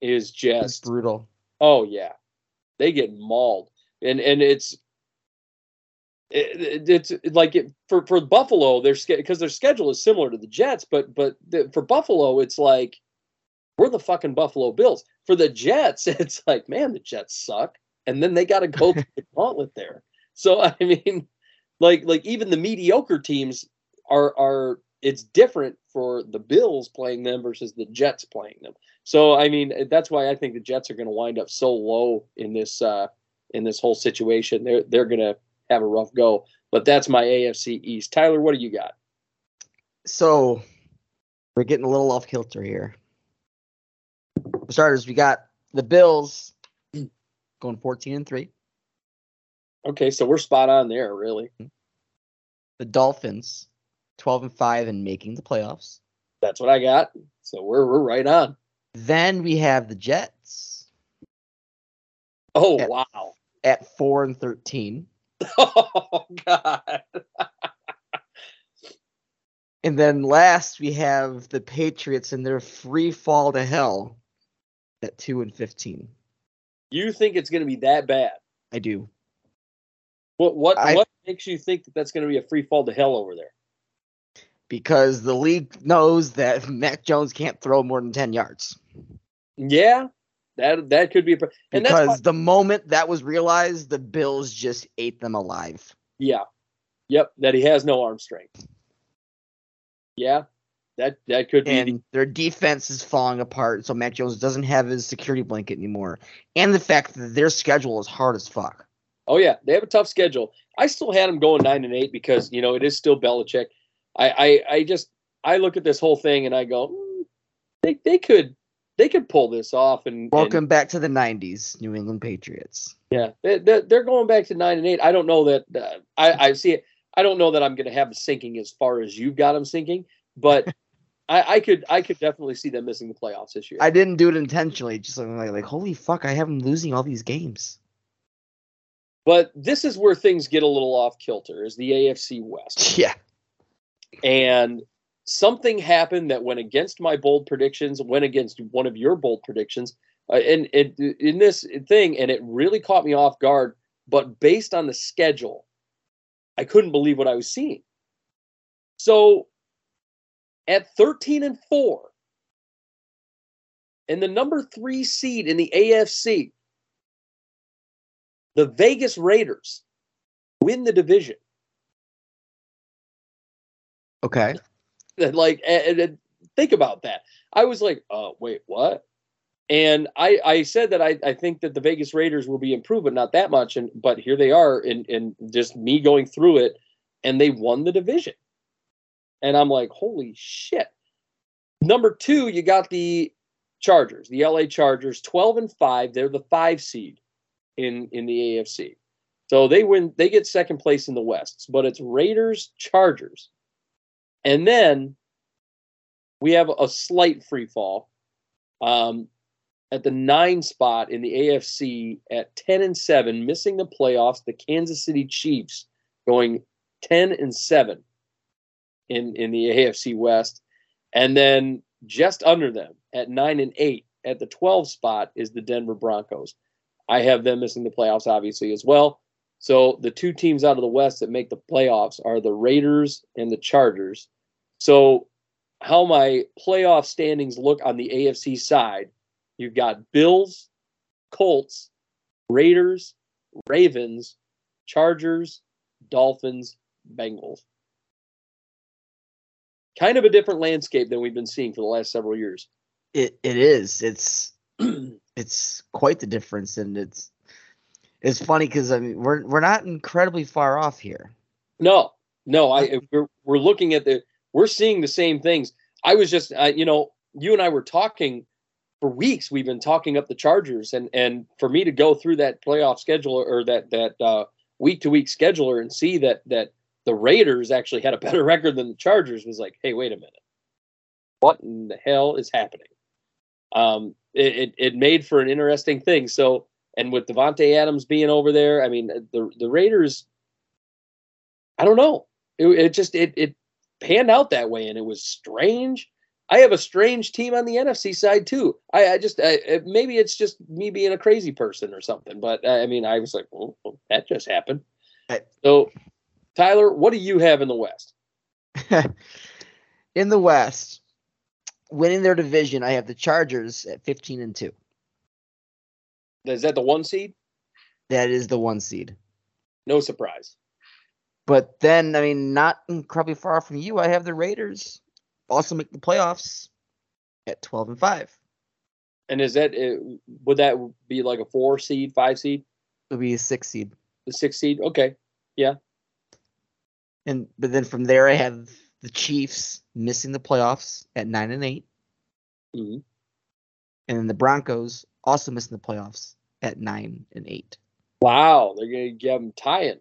is It's just brutal. Oh yeah, they get mauled, and and it's it, it's like it, for for Buffalo, their because their schedule is similar to the Jets, but but the, for Buffalo, it's like we're the fucking Buffalo Bills. For the Jets, it's like man, the Jets suck, and then they got to go through the gauntlet there. So I mean, like like even the mediocre teams are are it's different for the Bills playing them versus the Jets playing them. So I mean, that's why I think the Jets are going to wind up so low in this uh, in this whole situation. They're they're going to have a rough go. But that's my AFC East. Tyler, what do you got? So we're getting a little off kilter here. For starters, we got the Bills going 14 and 3. Okay, so we're spot on there, really. The Dolphins 12 and 5 and making the playoffs. That's what I got. So we're we're right on. Then we have the Jets Oh Yeah. wow. at 4 and 13. Oh god. And then last we have the Patriots and their free fall to hell at 2 and 15. You think it's going to be that bad? I do. What what I- what makes you think that that's going to be a free fall to hell over there? Because the league knows that Mac Jones can't throw more than 10 yards. Yeah, that that could be a. And that's Because why, the moment that was realized, the Bills just ate them alive. yeah, yep, that he has no arm strength. Yeah, that that could be. and their defense is falling apart. So Mac Jones doesn't have his security blanket anymore, and the fact that their schedule is hard as fuck. Oh yeah, they have a tough schedule. I still had them going nine and eight because you know it is still Belichick. I I, I just I look at this whole thing and I go, "Hmm, they they could they could pull this off and and- Welcome back to the '90s, New England Patriots. yeah, they, they're going back to nine and eight. I don't know that uh, I I see it. I don't know that I'm going to have them sinking as far as you've got them sinking, but I, I could I could definitely see them missing the playoffs this year. I didn't do it intentionally. Just like, like holy fuck, I have them losing all these games. but this is where things get a little off kilter. Is the AFC West. Yeah, and something happened that went against my bold predictions, went against one of your bold predictions, uh, and it in this thing, and it really caught me off guard. But based on the schedule, I couldn't believe what I was seeing. So, at thirteen and four, and the number three seed in the AFC, the Vegas Raiders win the division. okay. Like and, and think about that i was like oh wait what and I, I said that I, I think that the Vegas Raiders will be improved, but not that much. And but here they are, and and just me going through it, and they won the division. And I'm like, holy shit. Number two, you got the Chargers, the LA Chargers, 12 and 5. They're the five seed in, in the AFC. So they win, they get second place in the West, but it's Raiders, Chargers. And then we have a slight free fall. Um, at the nine spot in the AFC at 10 and 7, missing the playoffs, the Kansas City Chiefs going 10 and 7 in, in the AFC West. And then just under them at 9 and 8 at the 12 spot is the Denver Broncos. I have them missing the playoffs, obviously, as well. So the two teams out of the West that make the playoffs are the Raiders and the Chargers. So, how my playoff standings look on the AFC side You've got Bills, Colts, Raiders, Ravens, Chargers, Dolphins, Bengals. Kind of a different landscape than we've been seeing for the last several years. It it is. It's it's quite the difference, and it's it's funny because I mean we're we're not incredibly far off here. No, no, I we're we're looking at the we're seeing the same things. I was just uh, you know you and I were talking for weeks we've been talking up the Chargers, and and for me to go through that playoff schedule or that that week to week scheduler and see that that the Raiders actually had a better record than the Chargers was like, hey, wait a minute, what in the hell is happening? Um, it, it, it made for an interesting thing. So, and with Davante Adams being over there, I mean, the the Raiders, I don't know, it, it just it it panned out that way, and it was strange. I have a strange team on the NFC side too. I, I just I, maybe it's just me being a crazy person or something, but uh, I mean, I was like, well, well that just happened. So, Tyler, what do you have in the West? in the West, winning their division, I have the Chargers at fifteen and two. Is that the one seed? That is the one seed. No surprise. But then, I mean, not incredibly far from you, I have the Raiders also make the playoffs at 12 and 5. And is that would that be like a 4 seed, 5 seed? It'll be a 6 seed. The 6 seed. Okay. Yeah. And but then from there I have the Chiefs missing the playoffs at 9 and 8. Mm-hmm. And then the Broncos also missing the playoffs at 9 and 8. Wow, they're going to get them tying.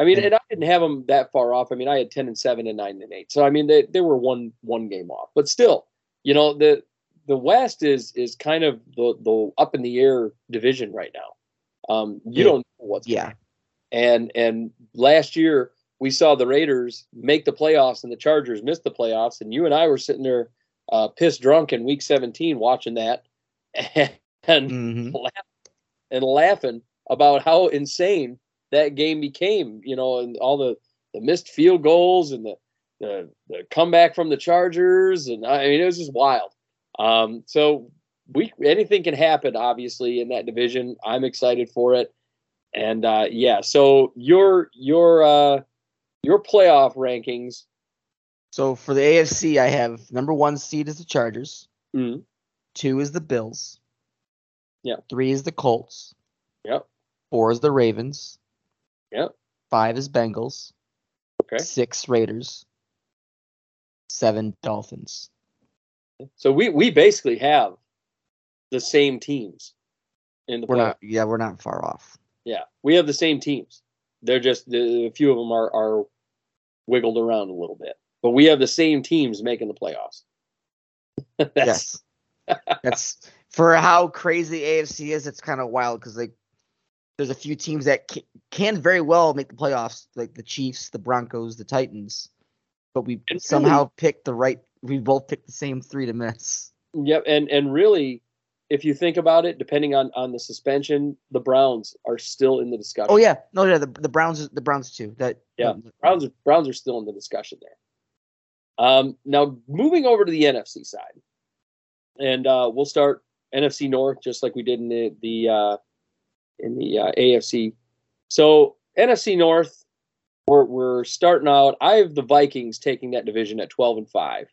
I mean, and I didn't have them that far off. I mean, I had ten and seven and nine and eight. So I mean, they they were one one game off. But still, you know, the the West is is kind of the the up in the air division right now. Um, you yeah. don't know what's yeah. And and last year we saw the Raiders make the playoffs and the Chargers miss the playoffs, and you and I were sitting there uh, pissed drunk in Week 17 watching that and mm-hmm. and laughing about how insane that game became, you know, and all the, the missed field goals and the, the, the comeback from the Chargers. And I mean, it was just wild. Um, so we, anything can happen, obviously, in that division. I'm excited for it. And uh, yeah, so your, your, uh, your playoff rankings. So for the AFC, I have number one seed is the Chargers. Mm-hmm. Two is the Bills. Yeah. Three is the Colts. Yep. Four is the Ravens. Yep. Five is Bengals. Okay. Six Raiders. Seven Dolphins. So we we basically have the same teams in the. We're not. Yeah, we're not far off. Yeah, we have the same teams. They're just a few of them are are wiggled around a little bit, but we have the same teams making the playoffs. yes, that's for how crazy AFC is. It's kind of wild because like there's a few teams that can, can, very well make the playoffs, like the Chiefs, the Broncos, the Titans, but we and somehow really, picked the right. We both picked the same three to miss. Yep, and and really, if you think about it, depending on on the suspension, the Browns are still in the discussion. Oh yeah, no, yeah, the, the Browns, the Browns too. That yeah, um, Browns Browns are still in the discussion there. Um, now moving over to the NFC side, and uh, we'll start NFC North just like we did in the the uh, in the uh, AFC. So NFC North, we're we're starting out. I have the Vikings taking that division at twelve and five.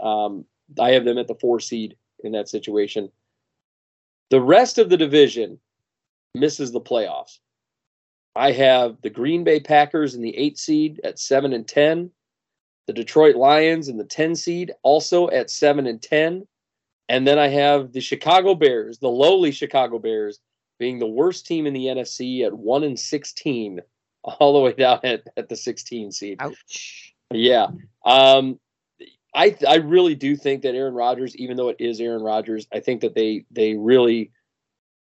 Um, I have them at the four seed in that situation. The rest of the division misses the playoffs. I have the Green Bay Packers in the eight seed at seven and ten, the Detroit Lions in the ten seed also at seven and ten, and then I have the Chicago Bears, the lowly Chicago Bears, being the worst team in the NFC at one and sixteen, all the way down at, at the sixteen seed. Ouch. Yeah. Um, I I really do think that Aaron Rodgers, even though it is Aaron Rodgers, I think that they they really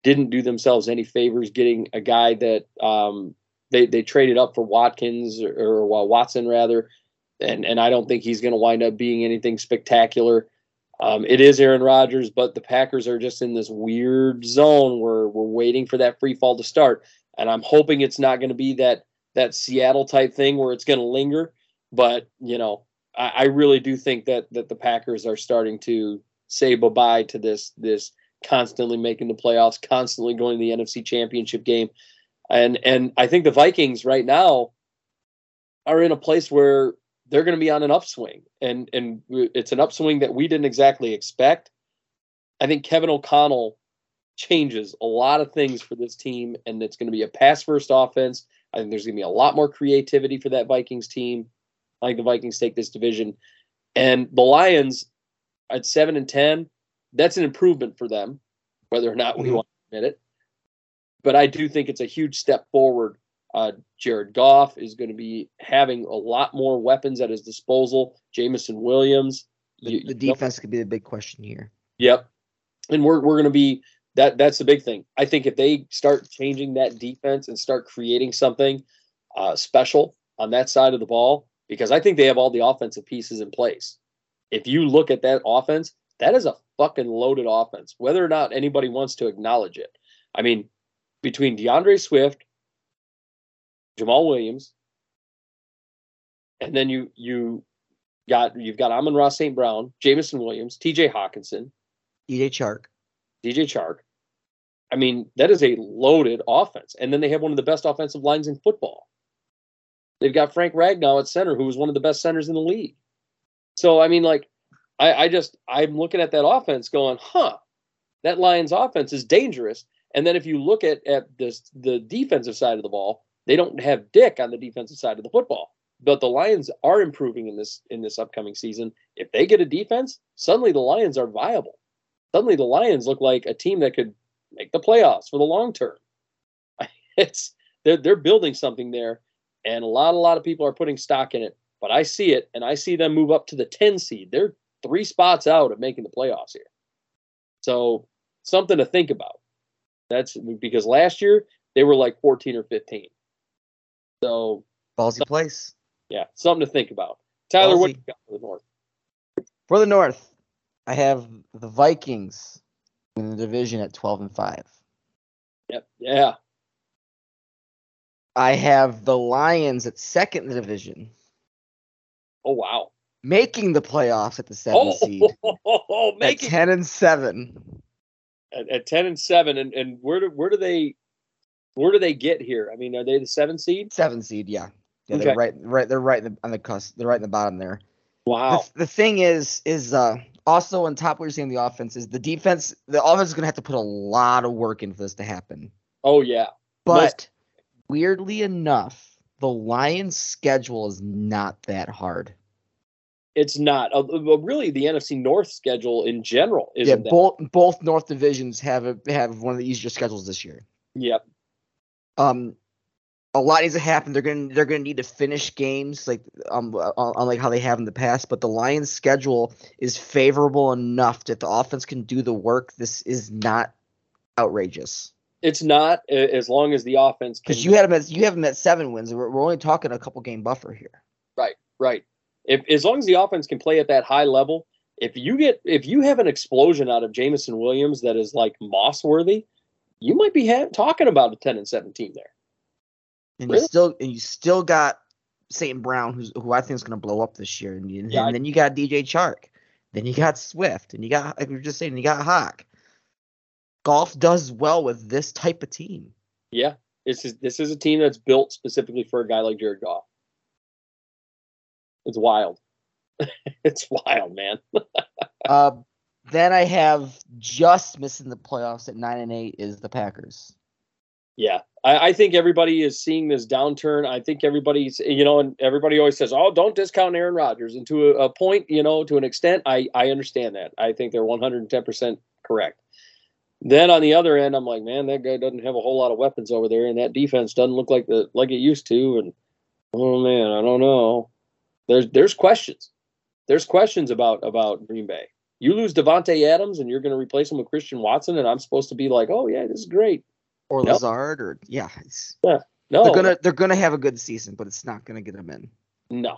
didn't do themselves any favors getting a guy that um, they they traded up for Watkins or, or well, Watson rather, and and I don't think he's going to wind up being anything spectacular. Um, it is Aaron Rodgers, but the Packers are just in this weird zone where we're waiting for that free fall to start, and I'm hoping it's not going to be that that Seattle type thing where it's going to linger. But you know, I, I really do think that that the Packers are starting to say bye bye to this this constantly making the playoffs, constantly going to the NFC Championship game, and and I think the Vikings right now are in a place where they're going to be on an upswing, and and it's an upswing that we didn't exactly expect. I think Kevin O'Connell changes a lot of things for this team, and it's going to be a pass first offense. I think there's going to be a lot more creativity for that Vikings team. I think the Vikings take this division, and the Lions at seven and ten. That's an improvement for them, whether or not we Mhm. want to admit it. But I do think it's a huge step forward. Uh, Jared Goff is going to be having a lot more weapons at his disposal. Jameson Williams, The, you- the you know- defense could be the big question here. Yep. And we're we're going to be that that's the big thing. I think if they start changing that defense and start creating something uh, special on that side of the ball, because I think they have all the offensive pieces in place. If you look at that offense, that is a fucking loaded offense, whether or not anybody wants to acknowledge it. I mean, between DeAndre Swift, Jamaal Williams, and then you you got you've got Amon-Ra St. Brown, Jameson Williams, TJ Hockenson, EJ Chark. DJ Chark. I mean, that is a loaded offense. And then they have one of the best offensive lines in football. They've got Frank Ragnow at center, who was one of the best centers in the league. So, I mean, like, I, I just, I'm looking at that offense going, huh, that Lions offense is dangerous. And then if you look at, at this, the defensive side of the ball, they don't have Dick on the defensive side of the football. But the Lions are improving in this in this upcoming season. If they get a defense, suddenly the Lions are viable suddenly the Lions look like a team that could make the playoffs for the long term. It's they're they're building something there, and a lot a lot of people are putting stock in it. But I see it, and I see them move up to the ten seed. They're three spots out of making the playoffs here. So something to think about. That's because last year they were like fourteen or fifteen. So Ballsy place. yeah, something to think about. Tyler, what Ballsy. you got for the North? For the North, I have the Vikings in the division at 12 and 5. Yep, yeah, I have the Lions at second in the division, oh wow, making the playoffs at the seventh oh, seed oh, oh, oh, at make it 10 and 7. at, at ten and seven, and, and where do where do they where do they get here? I mean, are they the seven seed? Seven seed, yeah. Yeah, Okay. they're right right they're right in the, on the cusp. They're right in the bottom there. Wow. th- the thing is is uh also on top of what you're saying the offense is the defense the offense is gonna have to put a lot of work in for this to happen. Oh yeah. But weirdly enough, the Lions schedule is not that hard. It's not. Uh, really, the NFC North schedule in general isn't that. both both North divisions have a, have one of the easier schedules this year. Yep. Um, a lot needs to happen. They're gonna they're gonna need to finish games like um unlike how they have in the past. But the Lions' schedule is favorable enough that the offense can do the work. This is not outrageous It's not as long as the offense because you had them at you have them at seven wins. We're, we're only talking a couple game buffer here. right, right. If as long as the offense can play at that high level, if you get if you have an explosion out of Jameson Williams that is like Moss worthy, you might be ha- talking about a ten and seventeen there. And Really? you still and you still got St. Brown, who's who I think is going to blow up this year, and, Yeah, I- then you got DJ Chark, then you got Swift, and you got like we were just saying, you got Hawk. Goff does well with this type of team. Yeah, this is this is a team that's built specifically for a guy like Jared Goff. It's wild. it's wild, man. Uh, then I have just missing the playoffs at nine and eight is the Packers. Yeah, I, I think everybody is seeing this downturn. I think everybody's, you know, and everybody always says, "Oh, don't discount Aaron Rodgers." And to a, a point, you know, to an extent, I I understand that. I think they're 110 percent correct. Then on the other end, I'm like, man, that guy doesn't have a whole lot of weapons over there, and that defense doesn't look like the like it used to. And oh man, I don't know. There's there's questions. There's questions about about Green Bay. You lose Davante Adams, and you're going to replace him with Christian Watson, and I'm supposed to be like, oh yeah, this is great. Or. Lazard, or yeah, it's, No, they're gonna they're gonna have a good season, but it's not gonna get them in. no,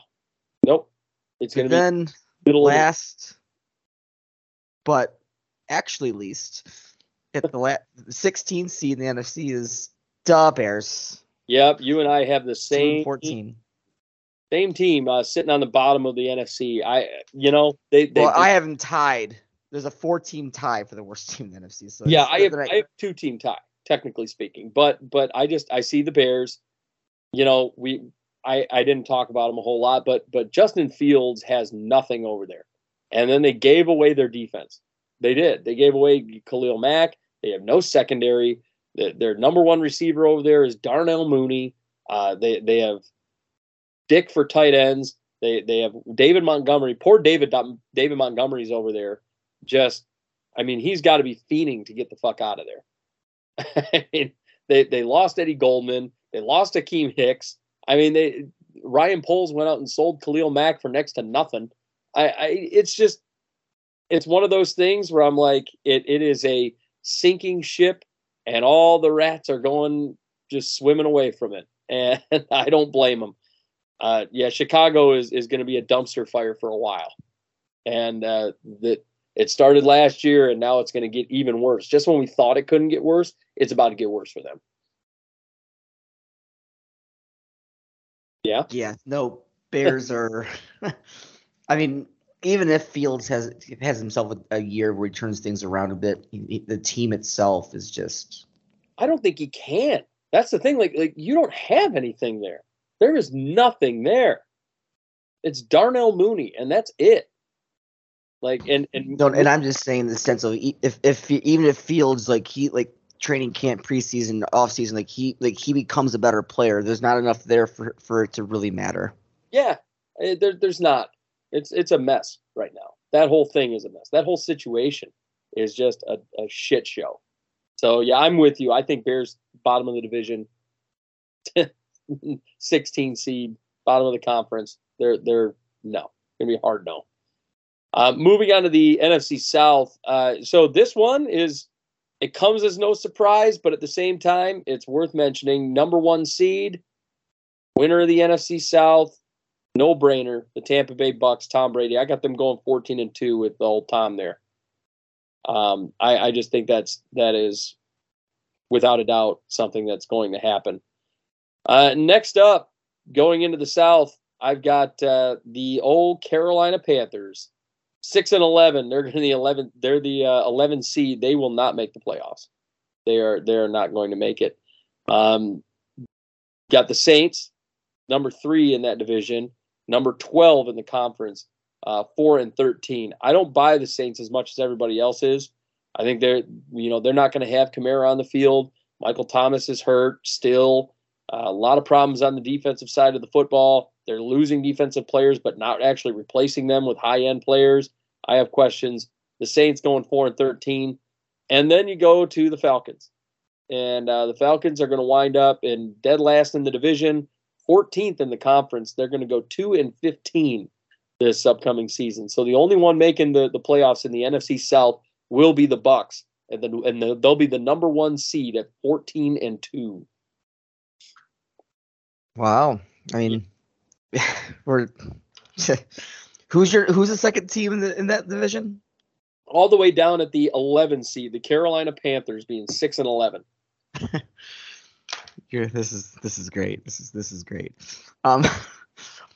nope. It's going And to be then middle of the- last, but actually least, at the la- 16th seed in the NFC is the Bears. Yep, you and I have the same 14. Same team uh, sitting on the bottom of the NFC. I, you know, they, they Well, I have them tied. There's a four-team tie for the worst team in the NFC. So yeah, I have, I have two team tie, technically speaking, but but I just I see the Bears. You know, we I I didn't talk about them a whole lot, but but Justin Fields has nothing over there, and then they gave away their defense. They did. They gave away Khalil Mack. They have no secondary. The, their number one receiver over there is Darnell Mooney. Uh, they they have Dick for tight ends. They they have David Montgomery. Poor David David Montgomery's over there. Just, I mean, he's got to be fiending to get the fuck out of there. I mean, they they lost Eddie Goldman. They lost Akiem Hicks. I mean, they Ryan Poles went out and sold Khalil Mack for next to nothing. I, I it's just it's one of those things where I'm like, it it is a sinking ship, and all the rats are going just swimming away from it, and I don't blame them. Uh, yeah, Chicago is is going to be a dumpster fire for a while, and uh, that it started last year, and now it's going to get even worse. Just when we thought it couldn't get worse, it's about to get worse for them. Yeah, Yeah, no, Bears are. I mean, even if Fields has has himself a, a year where he turns things around a bit, he- the team itself is just. I don't think he can. That's the thing. Like, like you don't have anything there. There is nothing there. It's Darnell Mooney, and that's it. Like, and and Don't, and I'm just saying the sense of if if even if Fields like he like training camp preseason off season like he like he becomes a better player, there's not enough there for for it to really matter. Yeah, eh, there, there's not. It's it's a mess right now. That whole thing is a mess. That whole situation is just a, a shit show. So yeah, I'm with you. I think Bears bottom of the division, 16 seed, bottom of the conference. They're they're no, gonna be hard no. Uh, moving on to the NFC South. Uh, so this one is it comes as no surprise, but at the same time, it's worth mentioning. Number one seed, winner of the NFC South, no brainer. The Tampa Bay Bucks, Tom Brady. I got them going 14 and two with the old Tom there. Um, I, I just think that's that is without a doubt something that's going to happen. Uh, next up, going into the South, I've got uh, the old Carolina Panthers, six and eleven. They're going to the eleven. They're the uh, 11 seed. They will not make the playoffs. They are they are not going to make it. Um, got the Saints, number three in that division, number 12 in the conference, uh, four and 13. I don't buy the Saints as much as everybody else is. I think they're, you know, they're not going to have Kamara on the field. Michael Thomas is hurt still. Uh, a lot of problems on the defensive side of the football. They're losing defensive players, but not actually replacing them with high end players. I have questions. The Saints going four and 13. And then you go to the Falcons. And uh, the Falcons are going to wind up in dead last in the division, 14th in the conference. They're going to go 2 and 15 this upcoming season. So the only one making the, the playoffs in the NFC South will be the Bucks, and then and the, they'll be the number one seed at 14 and 2. Wow. I mean, we're who's your who's the second team in the in that division? All the way down at the 11 seed, the Carolina Panthers being 6 and 11. Here, this is this is great. This is this is great. Um,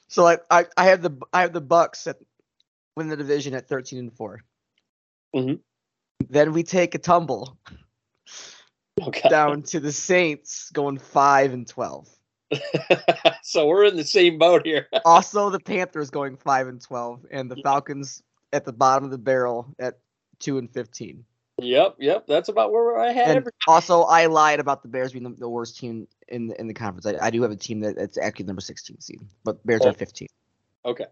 so I I, I have the I have the Bucks at win the division at thirteen and 4 Mhm. Then we take a tumble Okay. down to the Saints going five and twelve. so we're in the same boat here. Also, the Panthers going five and twelve, and the Falcons at the bottom of the barrel at two and fifteen. Yep, yep. That's about where I had every. also, I lied about the Bears being the, the worst team in the, in the conference. I, I do have a team that it's actually number sixteen seed, but Bears Oh. are fifteen. Okay.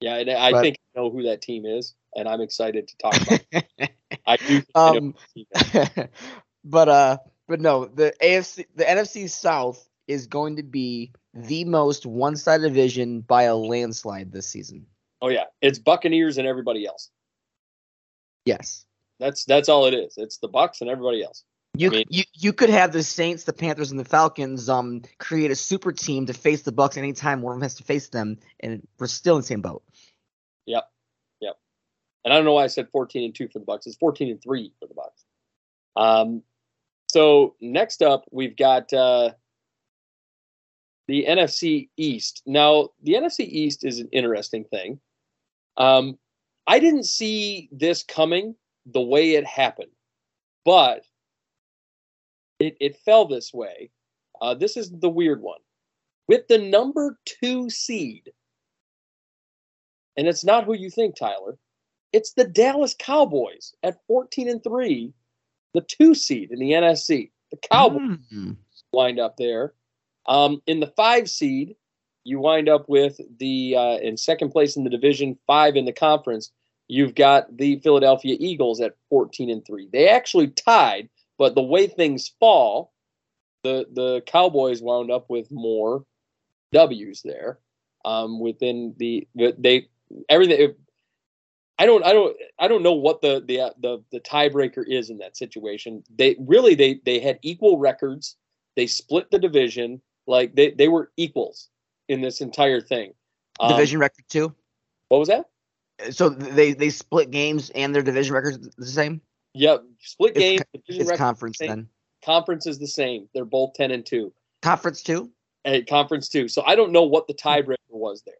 Yeah, and I But- think I know who that team is, and I'm excited to talk about. it. I do. I um, who that team is. but uh, but no, the AFC, the NFC South is going to be the most one-sided division by a landslide this season. oh yeah, it's Buccaneers and everybody else. Yes. That's that's all it is. It's the Bucks and everybody else. You, mean- you you could have the Saints, the Panthers, and the Falcons um create a super team to face the Bucks anytime one of them has to face them, and we're still in the same boat. Yep, yep. And I don't know why I said 14 and 2 for the Bucks. It's 14 and 3 for the Bucks. Um so next up we've got uh the NFC East. Now, the NFC East is an interesting thing. Um I didn't see this coming the way it happened. But it it fell this way. Uh this is the weird one. With the number 2 seed and it's not who you think, Tyler. It's the Dallas Cowboys at 14 and 3, the two seed in the NFC. The Cowboys Mm. wind up there. Um, in the five seed, you wind up with the uh, in second place in the division, five in the conference. You've got the Philadelphia Eagles at 14 and 3. They actually tied, but the way things fall, the the Cowboys wound up with more W's there. Um, within the the- they everything I don't I don't I don't know what the the uh, the the tiebreaker is in that situation. They really they they had equal records. They split the division like they they were equals in this entire thing. Um, division record too. What was that? So they they split games and their division records the same. Yep, split It's game. It's conference same. then. conference is the same. They're both ten and two. Conference two. At conference two. So I don't know what the tiebreaker was there.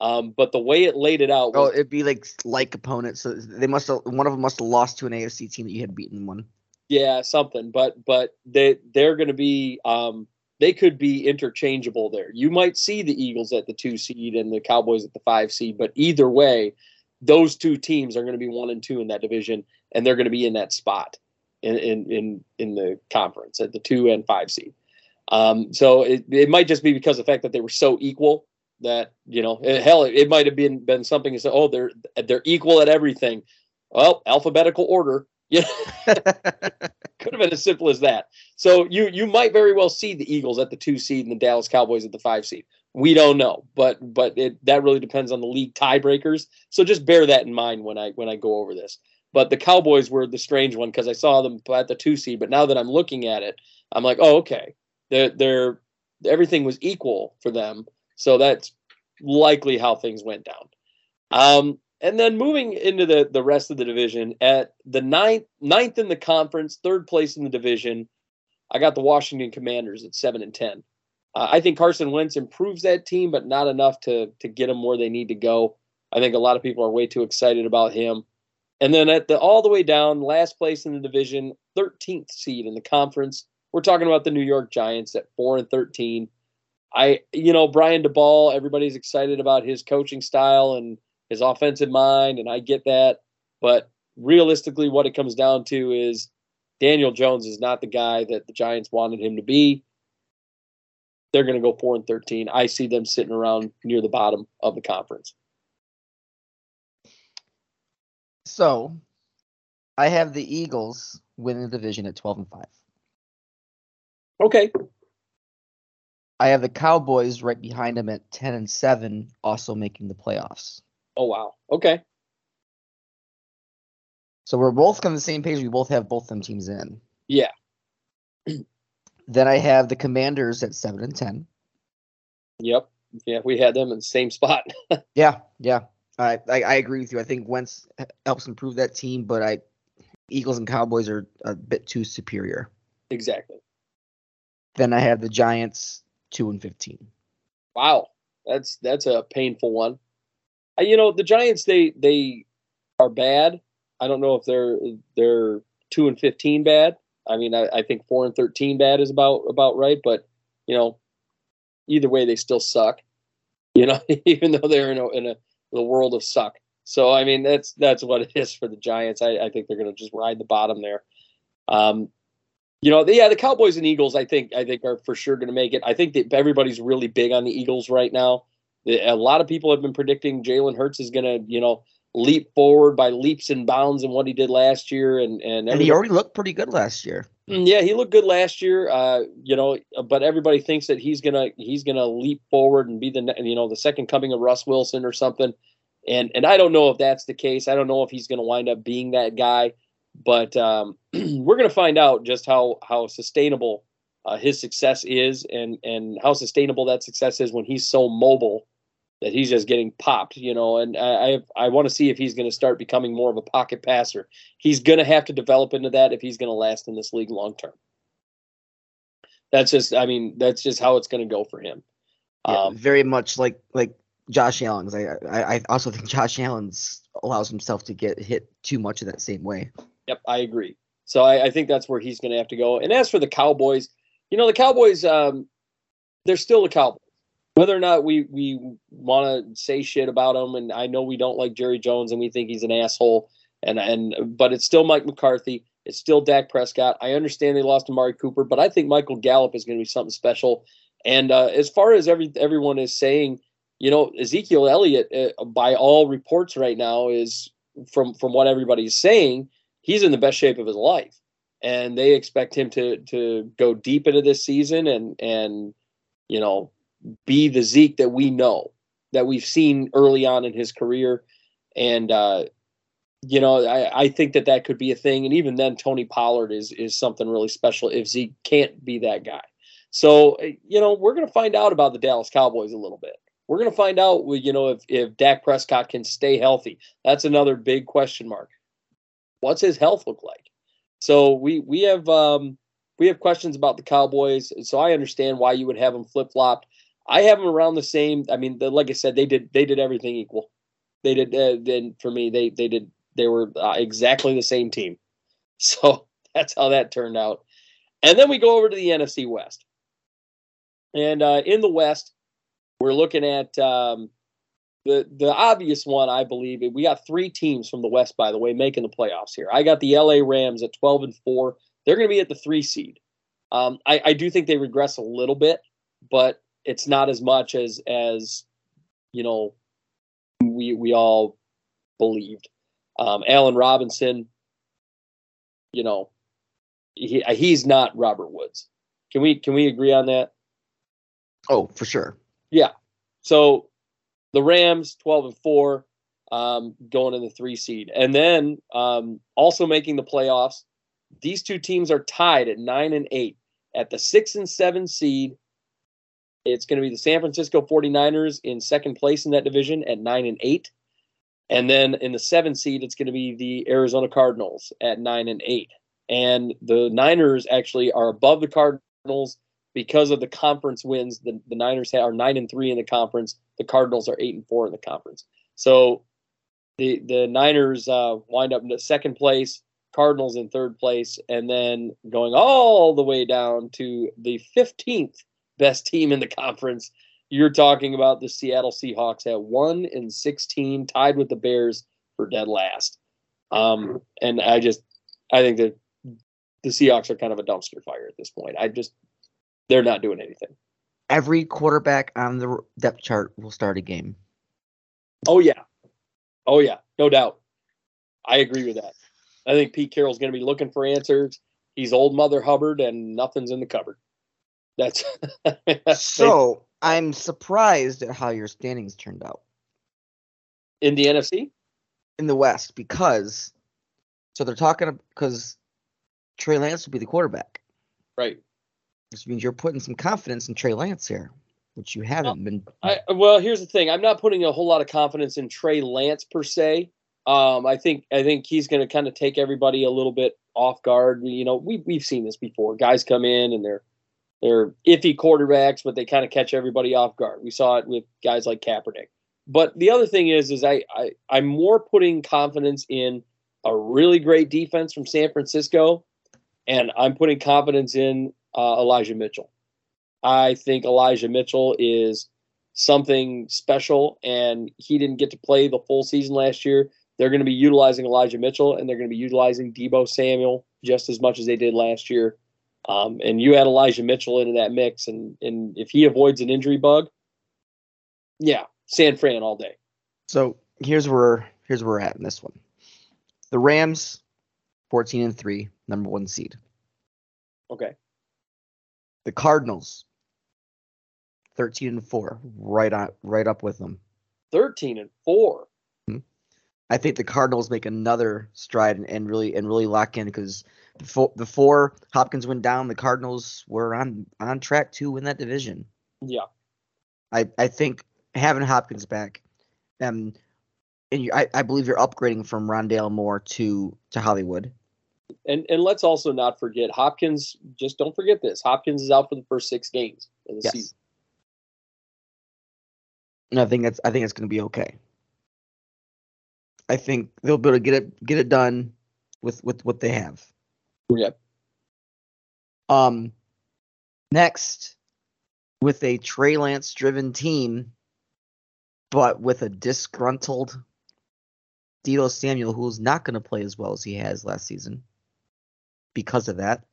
Um, but the way it laid it out Oh, it'd be like like opponents. So they must have one of them must have lost to an AFC team that you had beaten one. Yeah, something. But but they they're going to be um they could be interchangeable there. You might see the Eagles at the two seed and the Cowboys at the five seed, but either way, those two teams are going to be one and two in that division, and they're going to be in that spot in in in, in the conference at the two and five seed. Um, so it, it might just be because of the fact that they were so equal that you know eh, hell it, it might have been been something say oh they're they're equal at everything well alphabetical order know could have been as simple as that. So you you might very well see the Eagles at the two seed and the Dallas Cowboys at the five seed. We don't know, but but it, that really depends on the league tiebreakers. So just bear that in mind when I when I go over this. But the Cowboys were the strange one because I saw them at the two seed, but now that I'm looking at it, I'm like, oh okay, they're they're everything was equal for them. So that's likely how things went down. Um, and then moving into the the rest of the division at the ninth ninth in the conference, third place in the division, I got the Washington Commanders at seven and ten. Uh, I think Carson Wentz improves that team, but not enough to to get them where they need to go. I think a lot of people are way too excited about him. And then at the all the way down, last place in the division, 13th seed in the conference. We're talking about the New York Giants at four and 13. I, you know, Brian Daboll, everybody's excited about his coaching style and his offensive mind, and I get that. But realistically, what it comes down to is Daniel Jones is not the guy that the Giants wanted him to be. They're going to go four and thirteen. I see them sitting around near the bottom of the conference. So, I have the Eagles winning the division at 12 and 5. Okay, I have the Cowboys right behind them at 10 and 7, also making the playoffs. Oh wow. Okay. So we're both on the same page. We both have both them teams in. Yeah. Then I have the Commanders at 7 and 10. Yep. Yeah, we had them in the same spot. Yeah, yeah. I, I I agree with you. I think Wentz helps improve that team, but I Eagles and Cowboys are a bit too superior. exactly. Then I have the Giants 2 and 15. Wow. That's that's a painful one. You know, the Giants they they are bad. I don't know if they're they're two and fifteen bad. I mean, I, I think four and thirteen bad is about about right. But you know, either way, they still suck. You know, even though they're in a in a the world of suck. So I mean that's that's what it is for the Giants. I, I think they're going to just ride the bottom there. Um, you know, the, yeah, the Cowboys and Eagles. I think I think are for sure going to make it. I think that everybody's really big on the Eagles right now. A lot of people have been predicting Jalen Hurts is going to you know leap forward by leaps and bounds in what he did last year, and and, And he already looked pretty good last year. Mm, Yeah, he looked good last year. Uh, you know, but everybody thinks that he's gonna he's gonna leap forward and be the you know the second coming of Russ Wilson or something. And and I don't know if that's the case. I don't know if he's gonna wind up being that guy. But um, we're gonna find out just how how sustainable uh, his success is, and and how sustainable that success is when he's so mobile that he's just getting popped. You know, and I I, I want to see if he's gonna start becoming more of a pocket passer he's going to have to develop into that if he's going to last in this league long term. That's just, I mean, that's just how it's going to go for him. Yeah, Um, very much like like Josh Allen's. I, I I also think Josh Allen's allows himself to get hit too much in that same way. Yep, I agree. So I, I think that's where he's going to have to go. And as for the Cowboys, you know, the Cowboys, um, they're still the Cowboys. Whether or not we we want to say shit about them, and I know we don't like Jerry Jones and we think he's an asshole, and and but it's still Mike McCarthy. It's still Dak Prescott. I understand they lost Amari Cooper, but I think Michael Gallup is going to be something special. And uh, as far as every everyone is saying, you know, Ezekiel Elliott, uh, by all reports right now, is from from what everybody's saying, he's in the best shape of his life, and they expect him to to go deep into this season and and you know be the Zeke that we know that we've seen early on in his career, and uh, you know I, I think that that could be a thing, and even then Tony Pollard is is something really special if Zeke can't be that guy. So you know we're gonna find out about the Dallas Cowboys a little bit. We're gonna find out, you know, if if Dak Prescott can stay healthy. That's another big question mark. What's his health look like? So we we have um, we have questions about the Cowboys. So I understand why you would have them flip flopped. I have them around the same. I mean, the, like I said, they did they did everything equal. They did. Uh, then for me, they they did they were uh, exactly the same team. So that's how that turned out. And then we go over to the NFC West. And uh, in the West, we're looking at um, the the obvious one, I believe. We got three teams from the West, by the way, making the playoffs here. I got the LA Rams at 12 and four. They're going to be at the three seed. Um, I, I do think they regress a little bit, but it's not as much as as you know we we all believed. Um, Allen Robinson, you know, he he's not Robert Woods. Can we can we agree on that? Oh, for sure. Yeah. So the Rams, 12 and 4, um, going in the three seed. And then um, also making the playoffs, these two teams are tied at 9 and 8. At the 6 and 7 seed, it's going to be the San Francisco 49ers in second place in that division at 9 and 8. And then in the 7 seed, it's going to be the Arizona Cardinals at 9 and 8. And the Niners actually are above the Cardinals because of the conference wins, the, the Niners are nine and three in the conference. The Cardinals are eight and four in the conference. So the the Niners uh, wind up in the second place, Cardinals in third place, and then going all the way down to the fifteenth best team in the conference. You're talking about the Seattle Seahawks at one and sixteen, tied with the Bears for dead last. Um, and I just I think that the Seahawks are kind of a dumpster fire at this point. I just they're not doing anything. Every quarterback on the depth chart will start a game. Oh yeah, oh yeah, no doubt. I agree with that. I think Pete Carroll's going to be looking for answers. He's old Mother Hubbard, and nothing's in the cupboard. That's So I'm surprised at how your standings turned out in the NFC. in the West because so they're talking because Trey Lance will be the quarterback, Right. which means you're putting some confidence in Trey Lance here, which you haven't been. I, well, here's the thing. I'm not putting a whole lot of confidence in Trey Lance per se. Um, I think I think he's going to kind of take everybody a little bit off guard. You know, we we've seen this before. Guys come in and they're they're iffy quarterbacks, but they kind of catch everybody off guard. We saw it with guys like Kaepernick. But the other thing is, is I, I I'm more putting confidence in a really great defense from San Francisco, and I'm putting confidence in uh, Elijah Mitchell. I think Elijah Mitchell is something special, and he didn't get to play the full season last year. They're going to be utilizing Elijah Mitchell, and they're going to be utilizing Deebo Samuel just as much as they did last year. Um, and you add Elijah Mitchell into that mix, and and if he avoids an injury bug, yeah, San Fran all day. So here's where here's where we're at in this one. The Rams, 14 and 3, number one seed. Okay. The Cardinals, 13 and 4, right on right up with them. 13 and 4. I think the Cardinals make another stride and, and really and really lock in because before before Hopkins went down, the Cardinals were on on track to win that division. Yeah. I, I think having Hopkins back, um, and you, I, I believe you're upgrading from Rondale Moore to to Hollywood. And and let's also not forget Hopkins. Just don't forget this. Hopkins is out for the first six games of the Yes. season. And I think that's I think it's going to be okay. I think they'll be able to get it get it done with with what they have. Yeah. Um, next, with a Trey Lance driven team, but with a disgruntled Deebo Samuel, who's not going to play as well as he has last season because of that.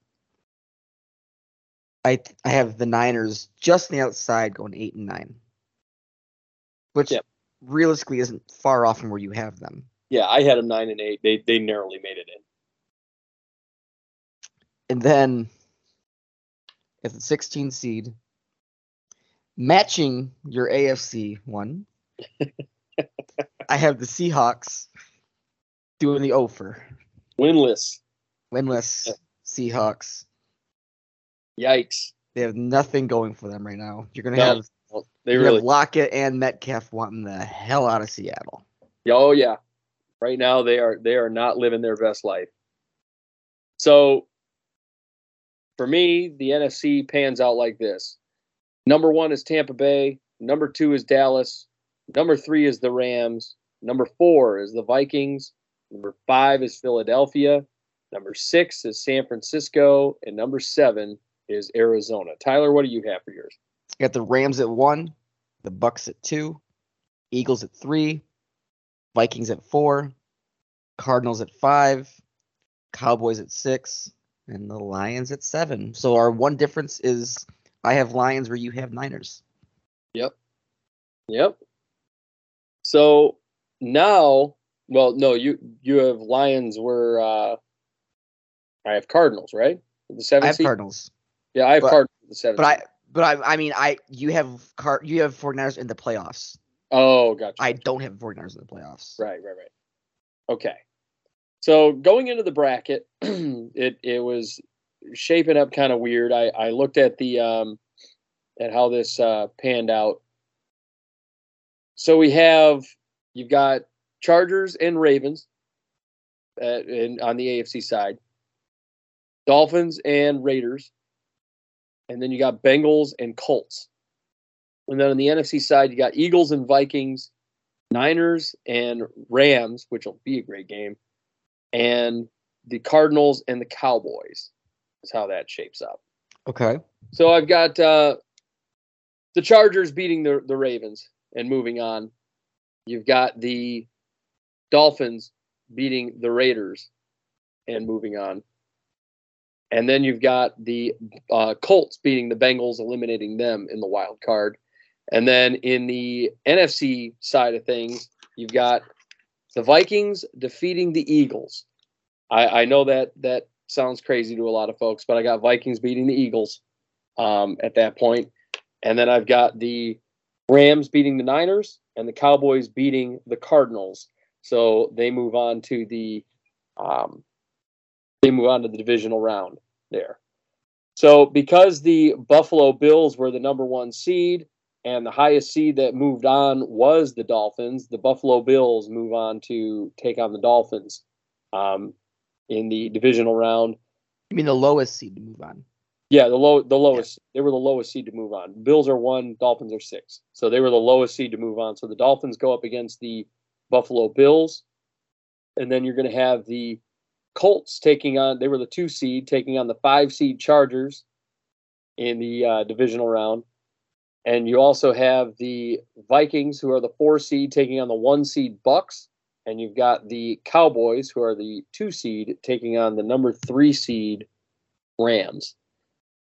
I I have the Niners just on the outside going eight and nine, which Yep. realistically isn't far off from where you have them. Yeah, I had them nine and eight. They they narrowly made it in. And then at the 16 seed, matching your AFC one, I have the Seahawks doing the offer. Winless. Winless Seahawks. Yikes. They have nothing going for them right now. You're gonna No, have, Well, they really. have Lockett and Metcalf wanting the hell out of Seattle. Oh yeah. Right now they are they are not living their best life. So for me, the NFC pans out like this. Number one is Tampa Bay. Number two is Dallas. Number three is the Rams. Number four is the Vikings. Number five is Philadelphia. Number six is San Francisco. And number seven is Arizona. Tyler, what do you have for yours? You got the Rams at one, the Bucks at two, Eagles at three, Vikings at four, Cardinals at five, Cowboys at six, and the Lions at seven. So our one difference is I have Lions where you have Niners. Yep. Yep. So now, well, no, you you have Lions where uh I have Cardinals, right? The seven. I have seed? Cardinals. Yeah, I have but- Cardinals. The seventh. But I but I I mean I you have car you have 49ers in the playoffs. oh, gotcha. I don't have 49ers in the playoffs. Right, right, right. Okay. So going into the bracket, it it was shaping up kind of weird. I I looked at the um at how this uh panned out. So we have you've got Chargers and Ravens uh, in, on the AFC side. Dolphins and Raiders. And then you got Bengals and Colts. And then on the NFC side, you got Eagles and Vikings, Niners and Rams, which will be a great game, and the Cardinals and the Cowboys is how that shapes up. Okay. So I've got uh, the Chargers beating the, the Ravens and moving on. You've got the Dolphins beating the Raiders and moving on. And then you've got the uh, Colts beating the Bengals, eliminating them in the wild card. And then in the NFC side of things, you've got the Vikings defeating the Eagles. I, I know that that sounds crazy to a lot of folks, but I got Vikings beating the Eagles um, at that point. And then I've got the Rams beating the Niners and the Cowboys beating the Cardinals. So they move on to the um, they move on to the divisional round there. So because the Buffalo Bills were the number one seed and the highest seed that moved on was the Dolphins, the Buffalo Bills move on to take on the Dolphins um, in the divisional round. You mean the lowest seed to move on? Yeah, the low the lowest. They were the lowest seed to move on. Bills are one, Dolphins are six. So they were the lowest seed to move on. So the Dolphins go up against the Buffalo Bills. And then you're gonna have the Colts taking on they were the two seed, taking on the five seed Chargers in the uh, divisional round. And you also have the Vikings, who are the four seed, taking on the one seed Bucks. And you've got the Cowboys, who are the two seed, taking on the number three seed Rams.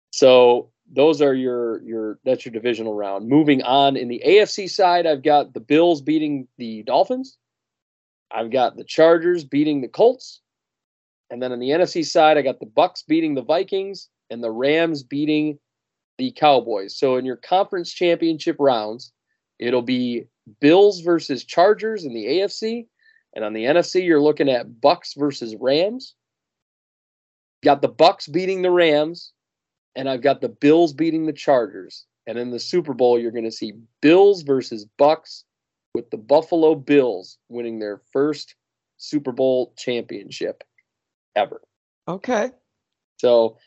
So those are your your that's your divisional round. Moving on in the AFC side, I've got the Bills beating the Dolphins. I've got the Chargers beating the Colts. And then on the NFC side, I got the Bucks beating the Vikings and the Rams beating the Cowboys. So in your conference championship rounds, it'll be Bills versus Chargers in the AFC, and on the NFC, you're looking at Bucks versus Rams. Got the Bucks beating the Rams, and I've got the Bills beating the Chargers. And in the Super Bowl, you're going to see Bills versus Bucks, with the Buffalo Bills winning their first Super Bowl championship ever. Okay. So,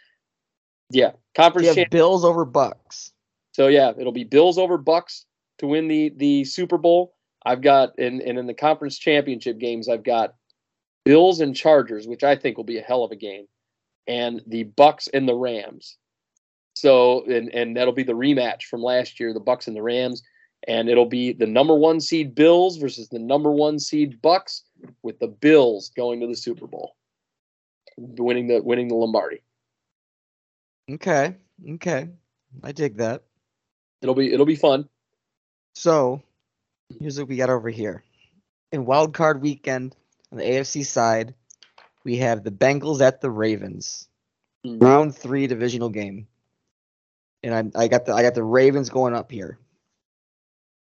yeah, conference You have champ- Bills over Bucks. So yeah, it'll be Bills over Bucks to win the the Super Bowl. I've got and and in the conference championship games, I've got Bills and Chargers, which I think will be a hell of a game, and the Bucks and the Rams. So and and that'll be the rematch from last year, the Bucks and the Rams, and it'll be the number one seed Bills versus the number one seed Bucks, with the Bills going to the Super Bowl, winning the winning the Lombardi. Okay. Okay. I dig that. It'll be it'll be fun. So here's what we got over here. In wild card weekend on the AFC side, we have the Bengals at the Ravens. Mhm. Round three divisional game. And I, I got the I got the Ravens going up here.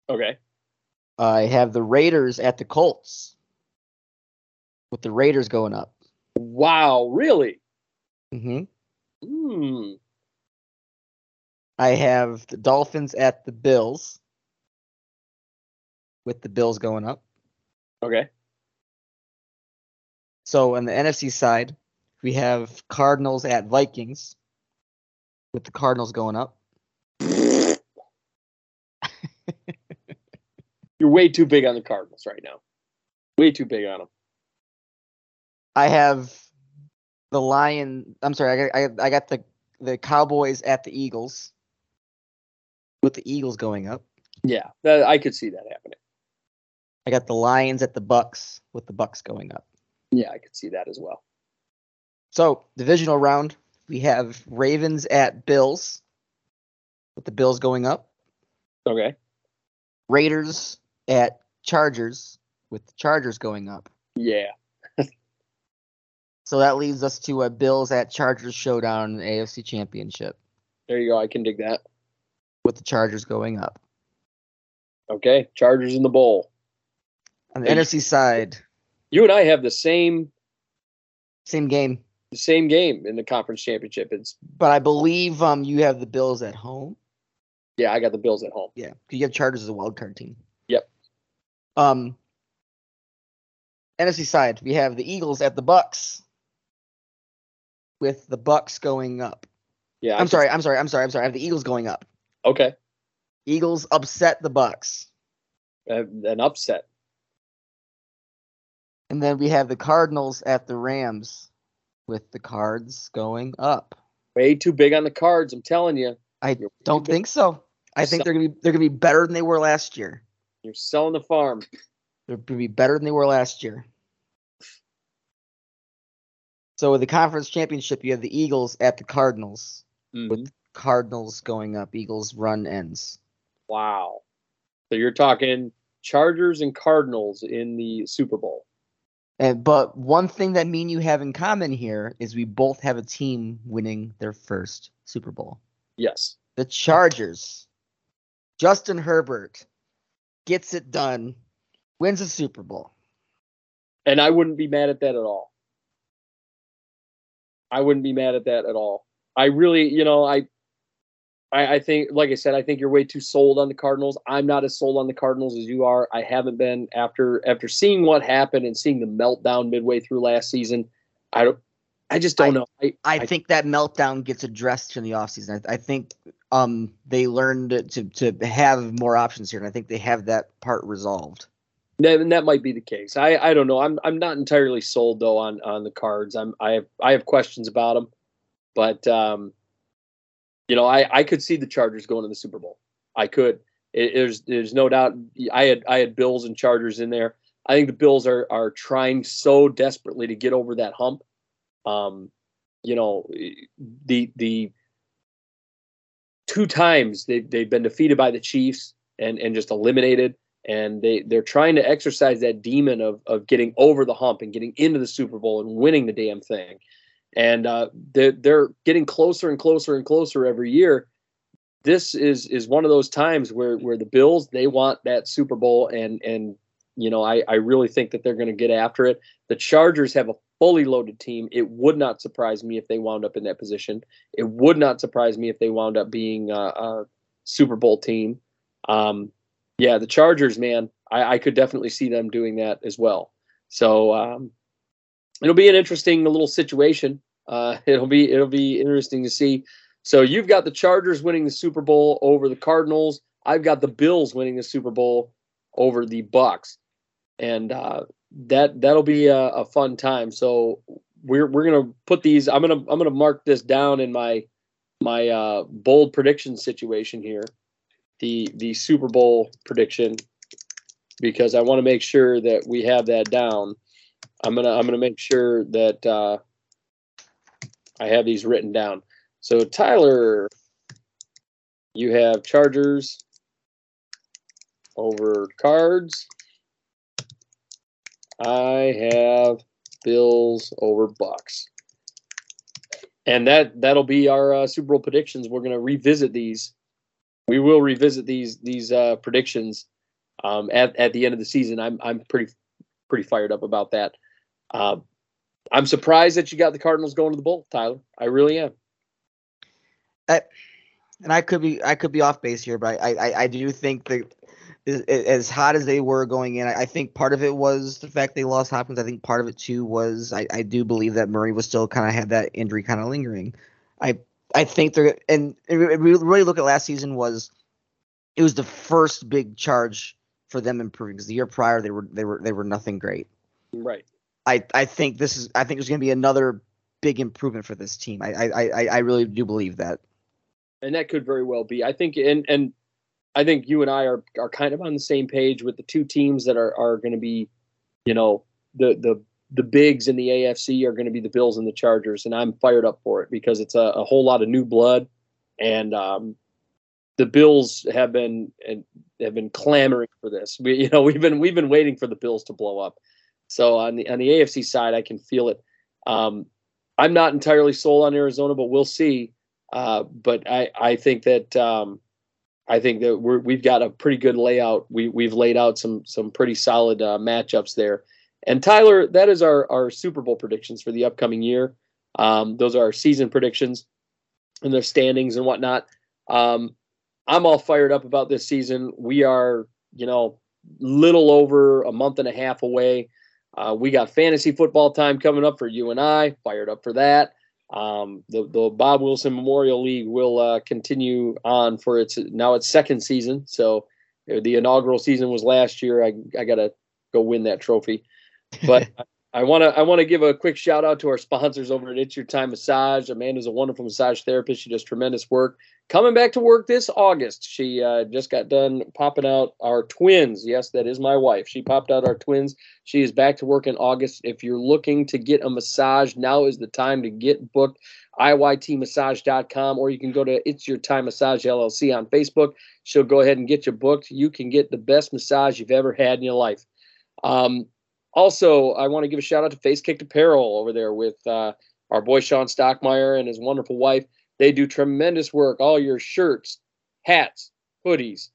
Okay. I have the Raiders at the Colts. With the Raiders going up. Wow, really? hmm Hmm. I have the Dolphins at the Bills. With the Bills going up. Okay. So on the NFC side, we have Cardinals at Vikings, with the Cardinals going up. You're way too big on the Cardinals right now. Way too big on them. I have the Lion. I'm sorry, I got I, I got the the Cowboys at the Eagles, with the Eagles going up. Yeah, that, I could see that happening. I got the Lions at the Bucks, with the Bucks going up. Yeah, I could see that as well. So divisional round, we have Ravens at Bills, with the Bills going up. Okay. Raiders at Chargers, with the Chargers going up. Yeah. So that leads us to a Bills at Chargers showdown in the AFC Championship, There you go. I can dig that. with the Chargers going up. Okay. Chargers in the bowl. On the Hey. NFC side, You and I have the same same game, the same game in the conference championship. It's but I believe um you have the Bills at home. yeah, I got the Bills at home. Yeah, you have Chargers as a wild card team. Yep. Um. NFC side, we have the Eagles at the Bucks, with the Bucks going up. Yeah. I I'm could- sorry, I'm sorry, I'm sorry, I'm sorry. I have the Eagles going up. Okay. Eagles upset the Bucks, Uh, an upset. and then we have the Cardinals at the Rams, with the Cards going up. Way too big on the cards. I'm telling you. I You're don't think so. I think they're gonna be they're gonna be better than they were last year. You're selling the farm. They're gonna be better than they were last year. So with the conference championship, you have the Eagles at the Cardinals. Mhm. Cardinals going up. Eagles run ends. Wow. So you're talking Chargers and Cardinals in the Super Bowl. And but one thing that me and you have in common here is we both have a team winning their first Super Bowl. Yes. The Chargers. Justin Herbert gets it done, wins a Super Bowl. And I wouldn't be mad at that at all. I wouldn't be mad at that at all. I really, you know, I, I, I think, like I said, I think you're way too sold on the Cardinals. I'm not as sold on the Cardinals as you are. I haven't been after after seeing what happened and seeing the meltdown midway through last season. I don't. I just don't I- know. I, I think that meltdown gets addressed in the offseason. I, I think um they learned to to have more options here, and I think they have that part resolved. That, that might be the case. I, I don't know. I'm I'm not entirely sold though on on the cards. I'm I have I have questions about them, but um, you know, I I could see the Chargers going to the Super Bowl. I could. It, there's there's no doubt. I had I had Bills and Chargers in there. I think the Bills are are trying so desperately to get over that hump. Um, you know, the the two times they they've been defeated by the Chiefs and and just eliminated and they they're trying to exercise that demon of of getting over the hump and getting into the Super Bowl and winning the damn thing. And uh, they're they're getting closer and closer and closer every year. This is is one of those times where where the Bills they want that Super Bowl and and you know I I really think that they're going to get after it. The Chargers have a fully loaded team. It would not surprise me if they wound up in that position. It would not surprise me if they wound up being a, a Super Bowl team. Um, yeah, the Chargers, man, I, I, could definitely see them doing that as well. So um, it'll be an interesting little situation. Uh, it'll be it'll be interesting to see. So you've got the Chargers winning the Super Bowl over the Cardinals. I've got the Bills winning the Super Bowl over the Bucks, and uh, that that'll be a, a, fun time. So we're we're gonna put these. I'm gonna I'm gonna mark this down in my my uh, bold prediction situation here the the Super Bowl prediction because I want to make sure that we have that down. I'm gonna I'm gonna make sure that uh, I have these written down. So Tyler, you have Chargers over Cards. I have Bills over Bucks. And that that'll be our uh, Super Bowl predictions. We're to revisit these we will revisit these these uh, predictions um, at at the end of the season. I'm I'm pretty pretty fired up about that. Uh, I'm surprised that you got the Cardinals going to the bowl, Tyler. I really am. I, and I could be I could be off base here, but I I, I do think that as hot as they were going in, I think part of it was the fact they lost Hopkins. I think part of it too was I, I do believe that Murray was still kind of had that injury kind of lingering. I I think they're and we really look at last season was it was the first big charge for them improving because the year prior they were they were they were nothing great. Right. I I think this is I think there's going to be another big improvement for this team. I I I I really do believe that. And that could very well be. I think and and I think you and I are are kind of on the same page with the two teams that are are going to be, you know, the the the bigs in the AFC are going to be the Bills and the Chargers, and I'm fired up for it because it's a, a whole lot of new blood, and um, the Bills have been have been clamoring for this. We, you know, we've been we've been waiting for the Bills to blow up. So on the on the AFC side, I can feel it. Um, I'm not entirely sold on Arizona, but we'll see. Uh, but I I think that um, I think that we're we've got a pretty good layout. We we've laid out some some pretty solid uh, matchups there. And Tyler, that is our our Super Bowl predictions for the upcoming year. Um, those are our season predictions and their standings and whatnot. Um, I'm all fired up about this season. We are, you know, little over a month and a half away. Uh, we got fantasy football time coming up for you and I. Fired up for that. Um, the the Bob Wilson Memorial League will uh, continue on for its now its second season. So the inaugural season was last year. I I got to go win that trophy. But I want to I want to give a quick shout out to our sponsors over at It's Your Time Massage. Amanda's a wonderful massage therapist. She does tremendous work. Coming back to work this August, she uh, just got done popping out our twins. Yes, that is my wife. She popped out our twins. She is back to work in August. If you're looking to get a massage, now is the time to get booked. IYTmassage.com, or you can go to It's Your Time Massage LLC on Facebook. She'll go ahead and get you booked. You can get the best massage you've ever had in your life. Um, also, I want to give a shout out to Face Kicked Apparel over there with uh, our boy Sean Stockmeyer and his wonderful wife. They do tremendous work. All your shirts, hats, hoodies,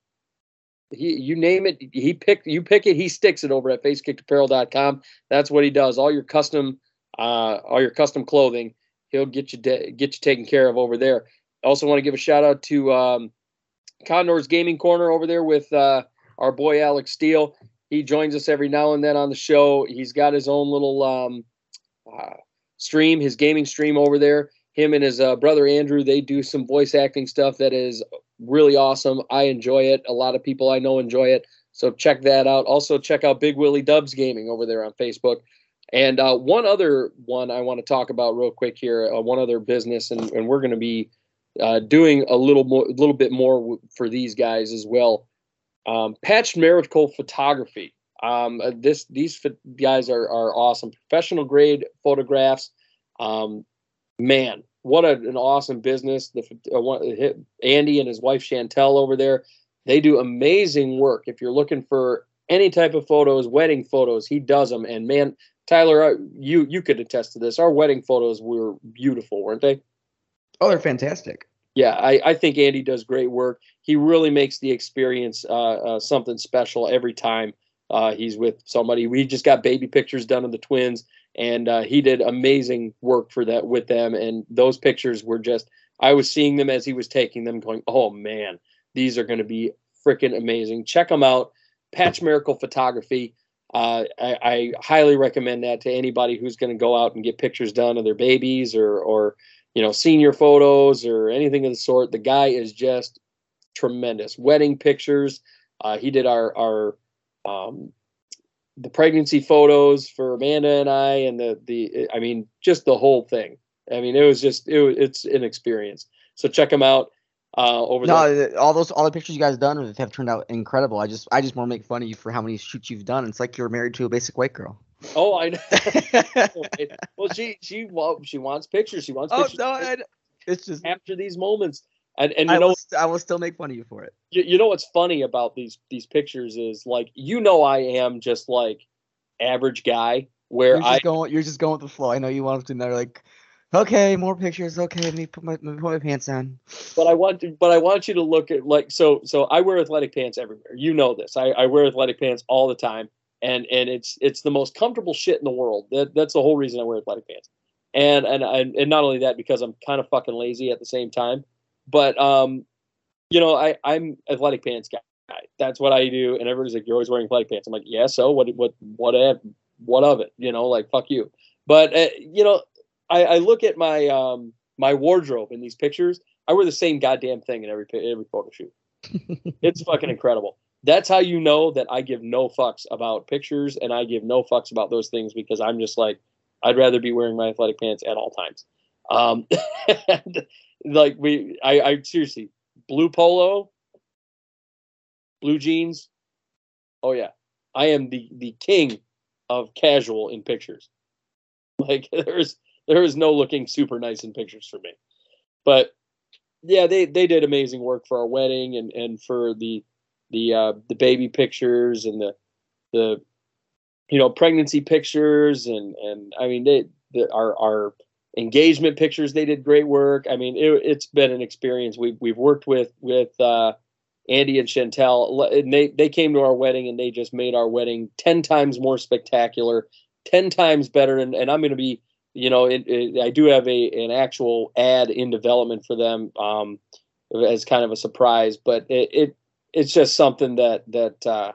he you name it, he pick you pick it, he sticks it over at facekickedapparel.com. That's what he does. All your custom, uh, all your custom clothing, he'll get you de- get you taken care of over there. Also want to give a shout out to um, Condor's Gaming Corner over there with uh, our boy Alex Steele he joins us every now and then on the show. He's got his own little um, uh, stream, his gaming stream over there. Him and his uh, brother Andrew, they do some voice acting stuff that is really awesome. I enjoy it. A lot of people I know enjoy it. So check that out. Also, check out Big Willie Dubs Gaming over there on Facebook. And uh, one other one I want to talk about real quick here, uh, one other business, and, and we're going to be uh, doing a little more, a little bit more for these guys as well. Um, Patch Miracle Photography. Um, uh, this these guys are are awesome, professional grade photographs. Um, man, what a, an awesome business! The uh, one, Andy and his wife Chantel over there, they do amazing work. If you're looking for any type of photos, wedding photos, he does them. And man, Tyler, uh, you you could attest to this. Our wedding photos were beautiful, weren't they? Oh, they're fantastic. Yeah, I, I think Andy does great work. He really makes the experience uh, uh, something special every time uh, he's with somebody. We just got baby pictures done of the twins, and uh, he did amazing work for that with them. And those pictures were just, I was seeing them as he was taking them, going, oh man, these are going to be freaking amazing. Check them out. Patch Miracle Photography. Uh, I, I highly recommend that to anybody who's going to go out and get pictures done of their babies or, or you know, senior photos or anything of the sort. The guy is just tremendous. Wedding pictures. Uh, he did our our um, the pregnancy photos for Amanda and I, and the the I mean, just the whole thing. I mean, it was just it was, it's an experience. So check him out uh, over there. No, the- all those all the pictures you guys done have turned out incredible. I just I just want to make fun of you for how many shoots you've done. It's like you're married to a basic white girl. Oh, I know. well, she she well, she wants pictures. She wants oh pictures no, I, it's just after these moments. And and you I know will, I will still make fun of you for it. you, you know what's funny about these these pictures is like you know I am just like average guy where You're just I going you're just going with the flow. I know you want to know like, okay, more pictures. Okay, let me put my, put my pants on. but I want to, but I want you to look at like so so I wear athletic pants everywhere. You know this. I, I wear athletic pants all the time, and and it's it's the most comfortable shit in the world. That that's the whole reason I wear athletic pants. And and and, and not only that because I'm kind of fucking lazy at the same time, but um, you know I I'm athletic pants guy. That's what I do, and everybody's like, "You're always wearing athletic pants." I'm like, "Yeah, so what? What? What? Of, what of it? You know, like fuck you." But uh, you know, I, I look at my um my wardrobe in these pictures. I wear the same goddamn thing in every every photo shoot. it's fucking incredible. That's how you know that I give no fucks about pictures and I give no fucks about those things because I'm just like I'd rather be wearing my athletic pants at all times. Um, and, like we, I, I seriously blue polo, blue jeans. Oh yeah, I am the the king of casual in pictures. Like there's there is no looking super nice in pictures for me. But yeah, they they did amazing work for our wedding and and for the the uh, the baby pictures and the the you know pregnancy pictures and and I mean they the, our our engagement pictures they did great work. I mean it, it's been an experience. We've we've worked with with uh, Andy and Chantel and they they came to our wedding and they just made our wedding ten times more spectacular, ten times better. And and I'm going to be you know it, it, I do have a an actual ad in development for them um, as kind of a surprise, but it, it it's just something that that uh,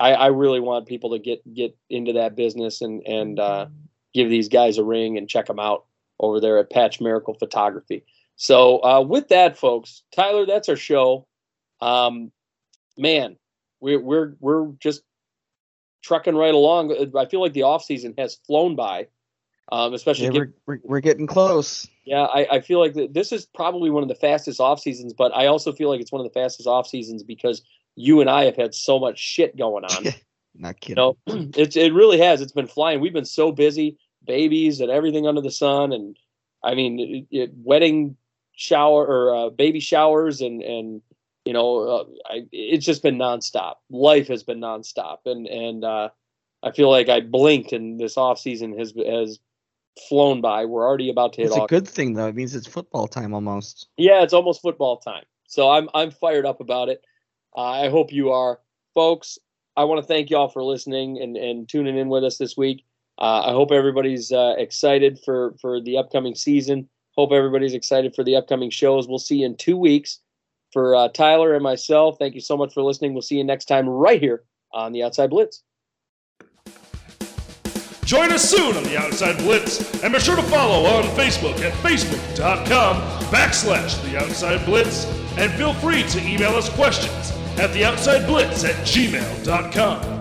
I, I really want people to get get into that business and and uh, give these guys a ring and check them out over there at Patch Miracle Photography. So uh, with that, folks, Tyler, that's our show. Um, man, we're we're we're just trucking right along. I feel like the off season has flown by, um, especially Yeah, given we're, we're, getting close. yeah, I, I feel like th- this is probably one of the fastest off seasons, but I also feel like it's one of the fastest off seasons because you and I have had so much shit going on. Not you kidding. know, it's it really has. It's been flying. We've been so busy, babies and everything under the sun, and I mean, it, it, wedding shower or uh, baby showers, and and you know, uh, I, it's just been nonstop. Life has been nonstop, and and uh, I feel like I blinked, and this off season has has flown by. We're already about to hit It's a good thing though. It means it's football time almost. Yeah, it's almost football time. So I'm I'm fired up about it. Uh, I hope you are, folks. I want to thank y'all for listening and, and tuning in with us this week. Uh, I hope everybody's uh, excited for for the upcoming season. Hope everybody's excited for the upcoming shows. We'll see you in two weeks. For uh, Tyler and myself, thank you so much for listening. We'll see you next time right here on the Outside Blitz. Join us soon on the Outside Blitz, and be sure to follow on Facebook at facebook.com backslash the Outside Blitz, and feel free to email us questions at the Outside Blitz at gmail.com.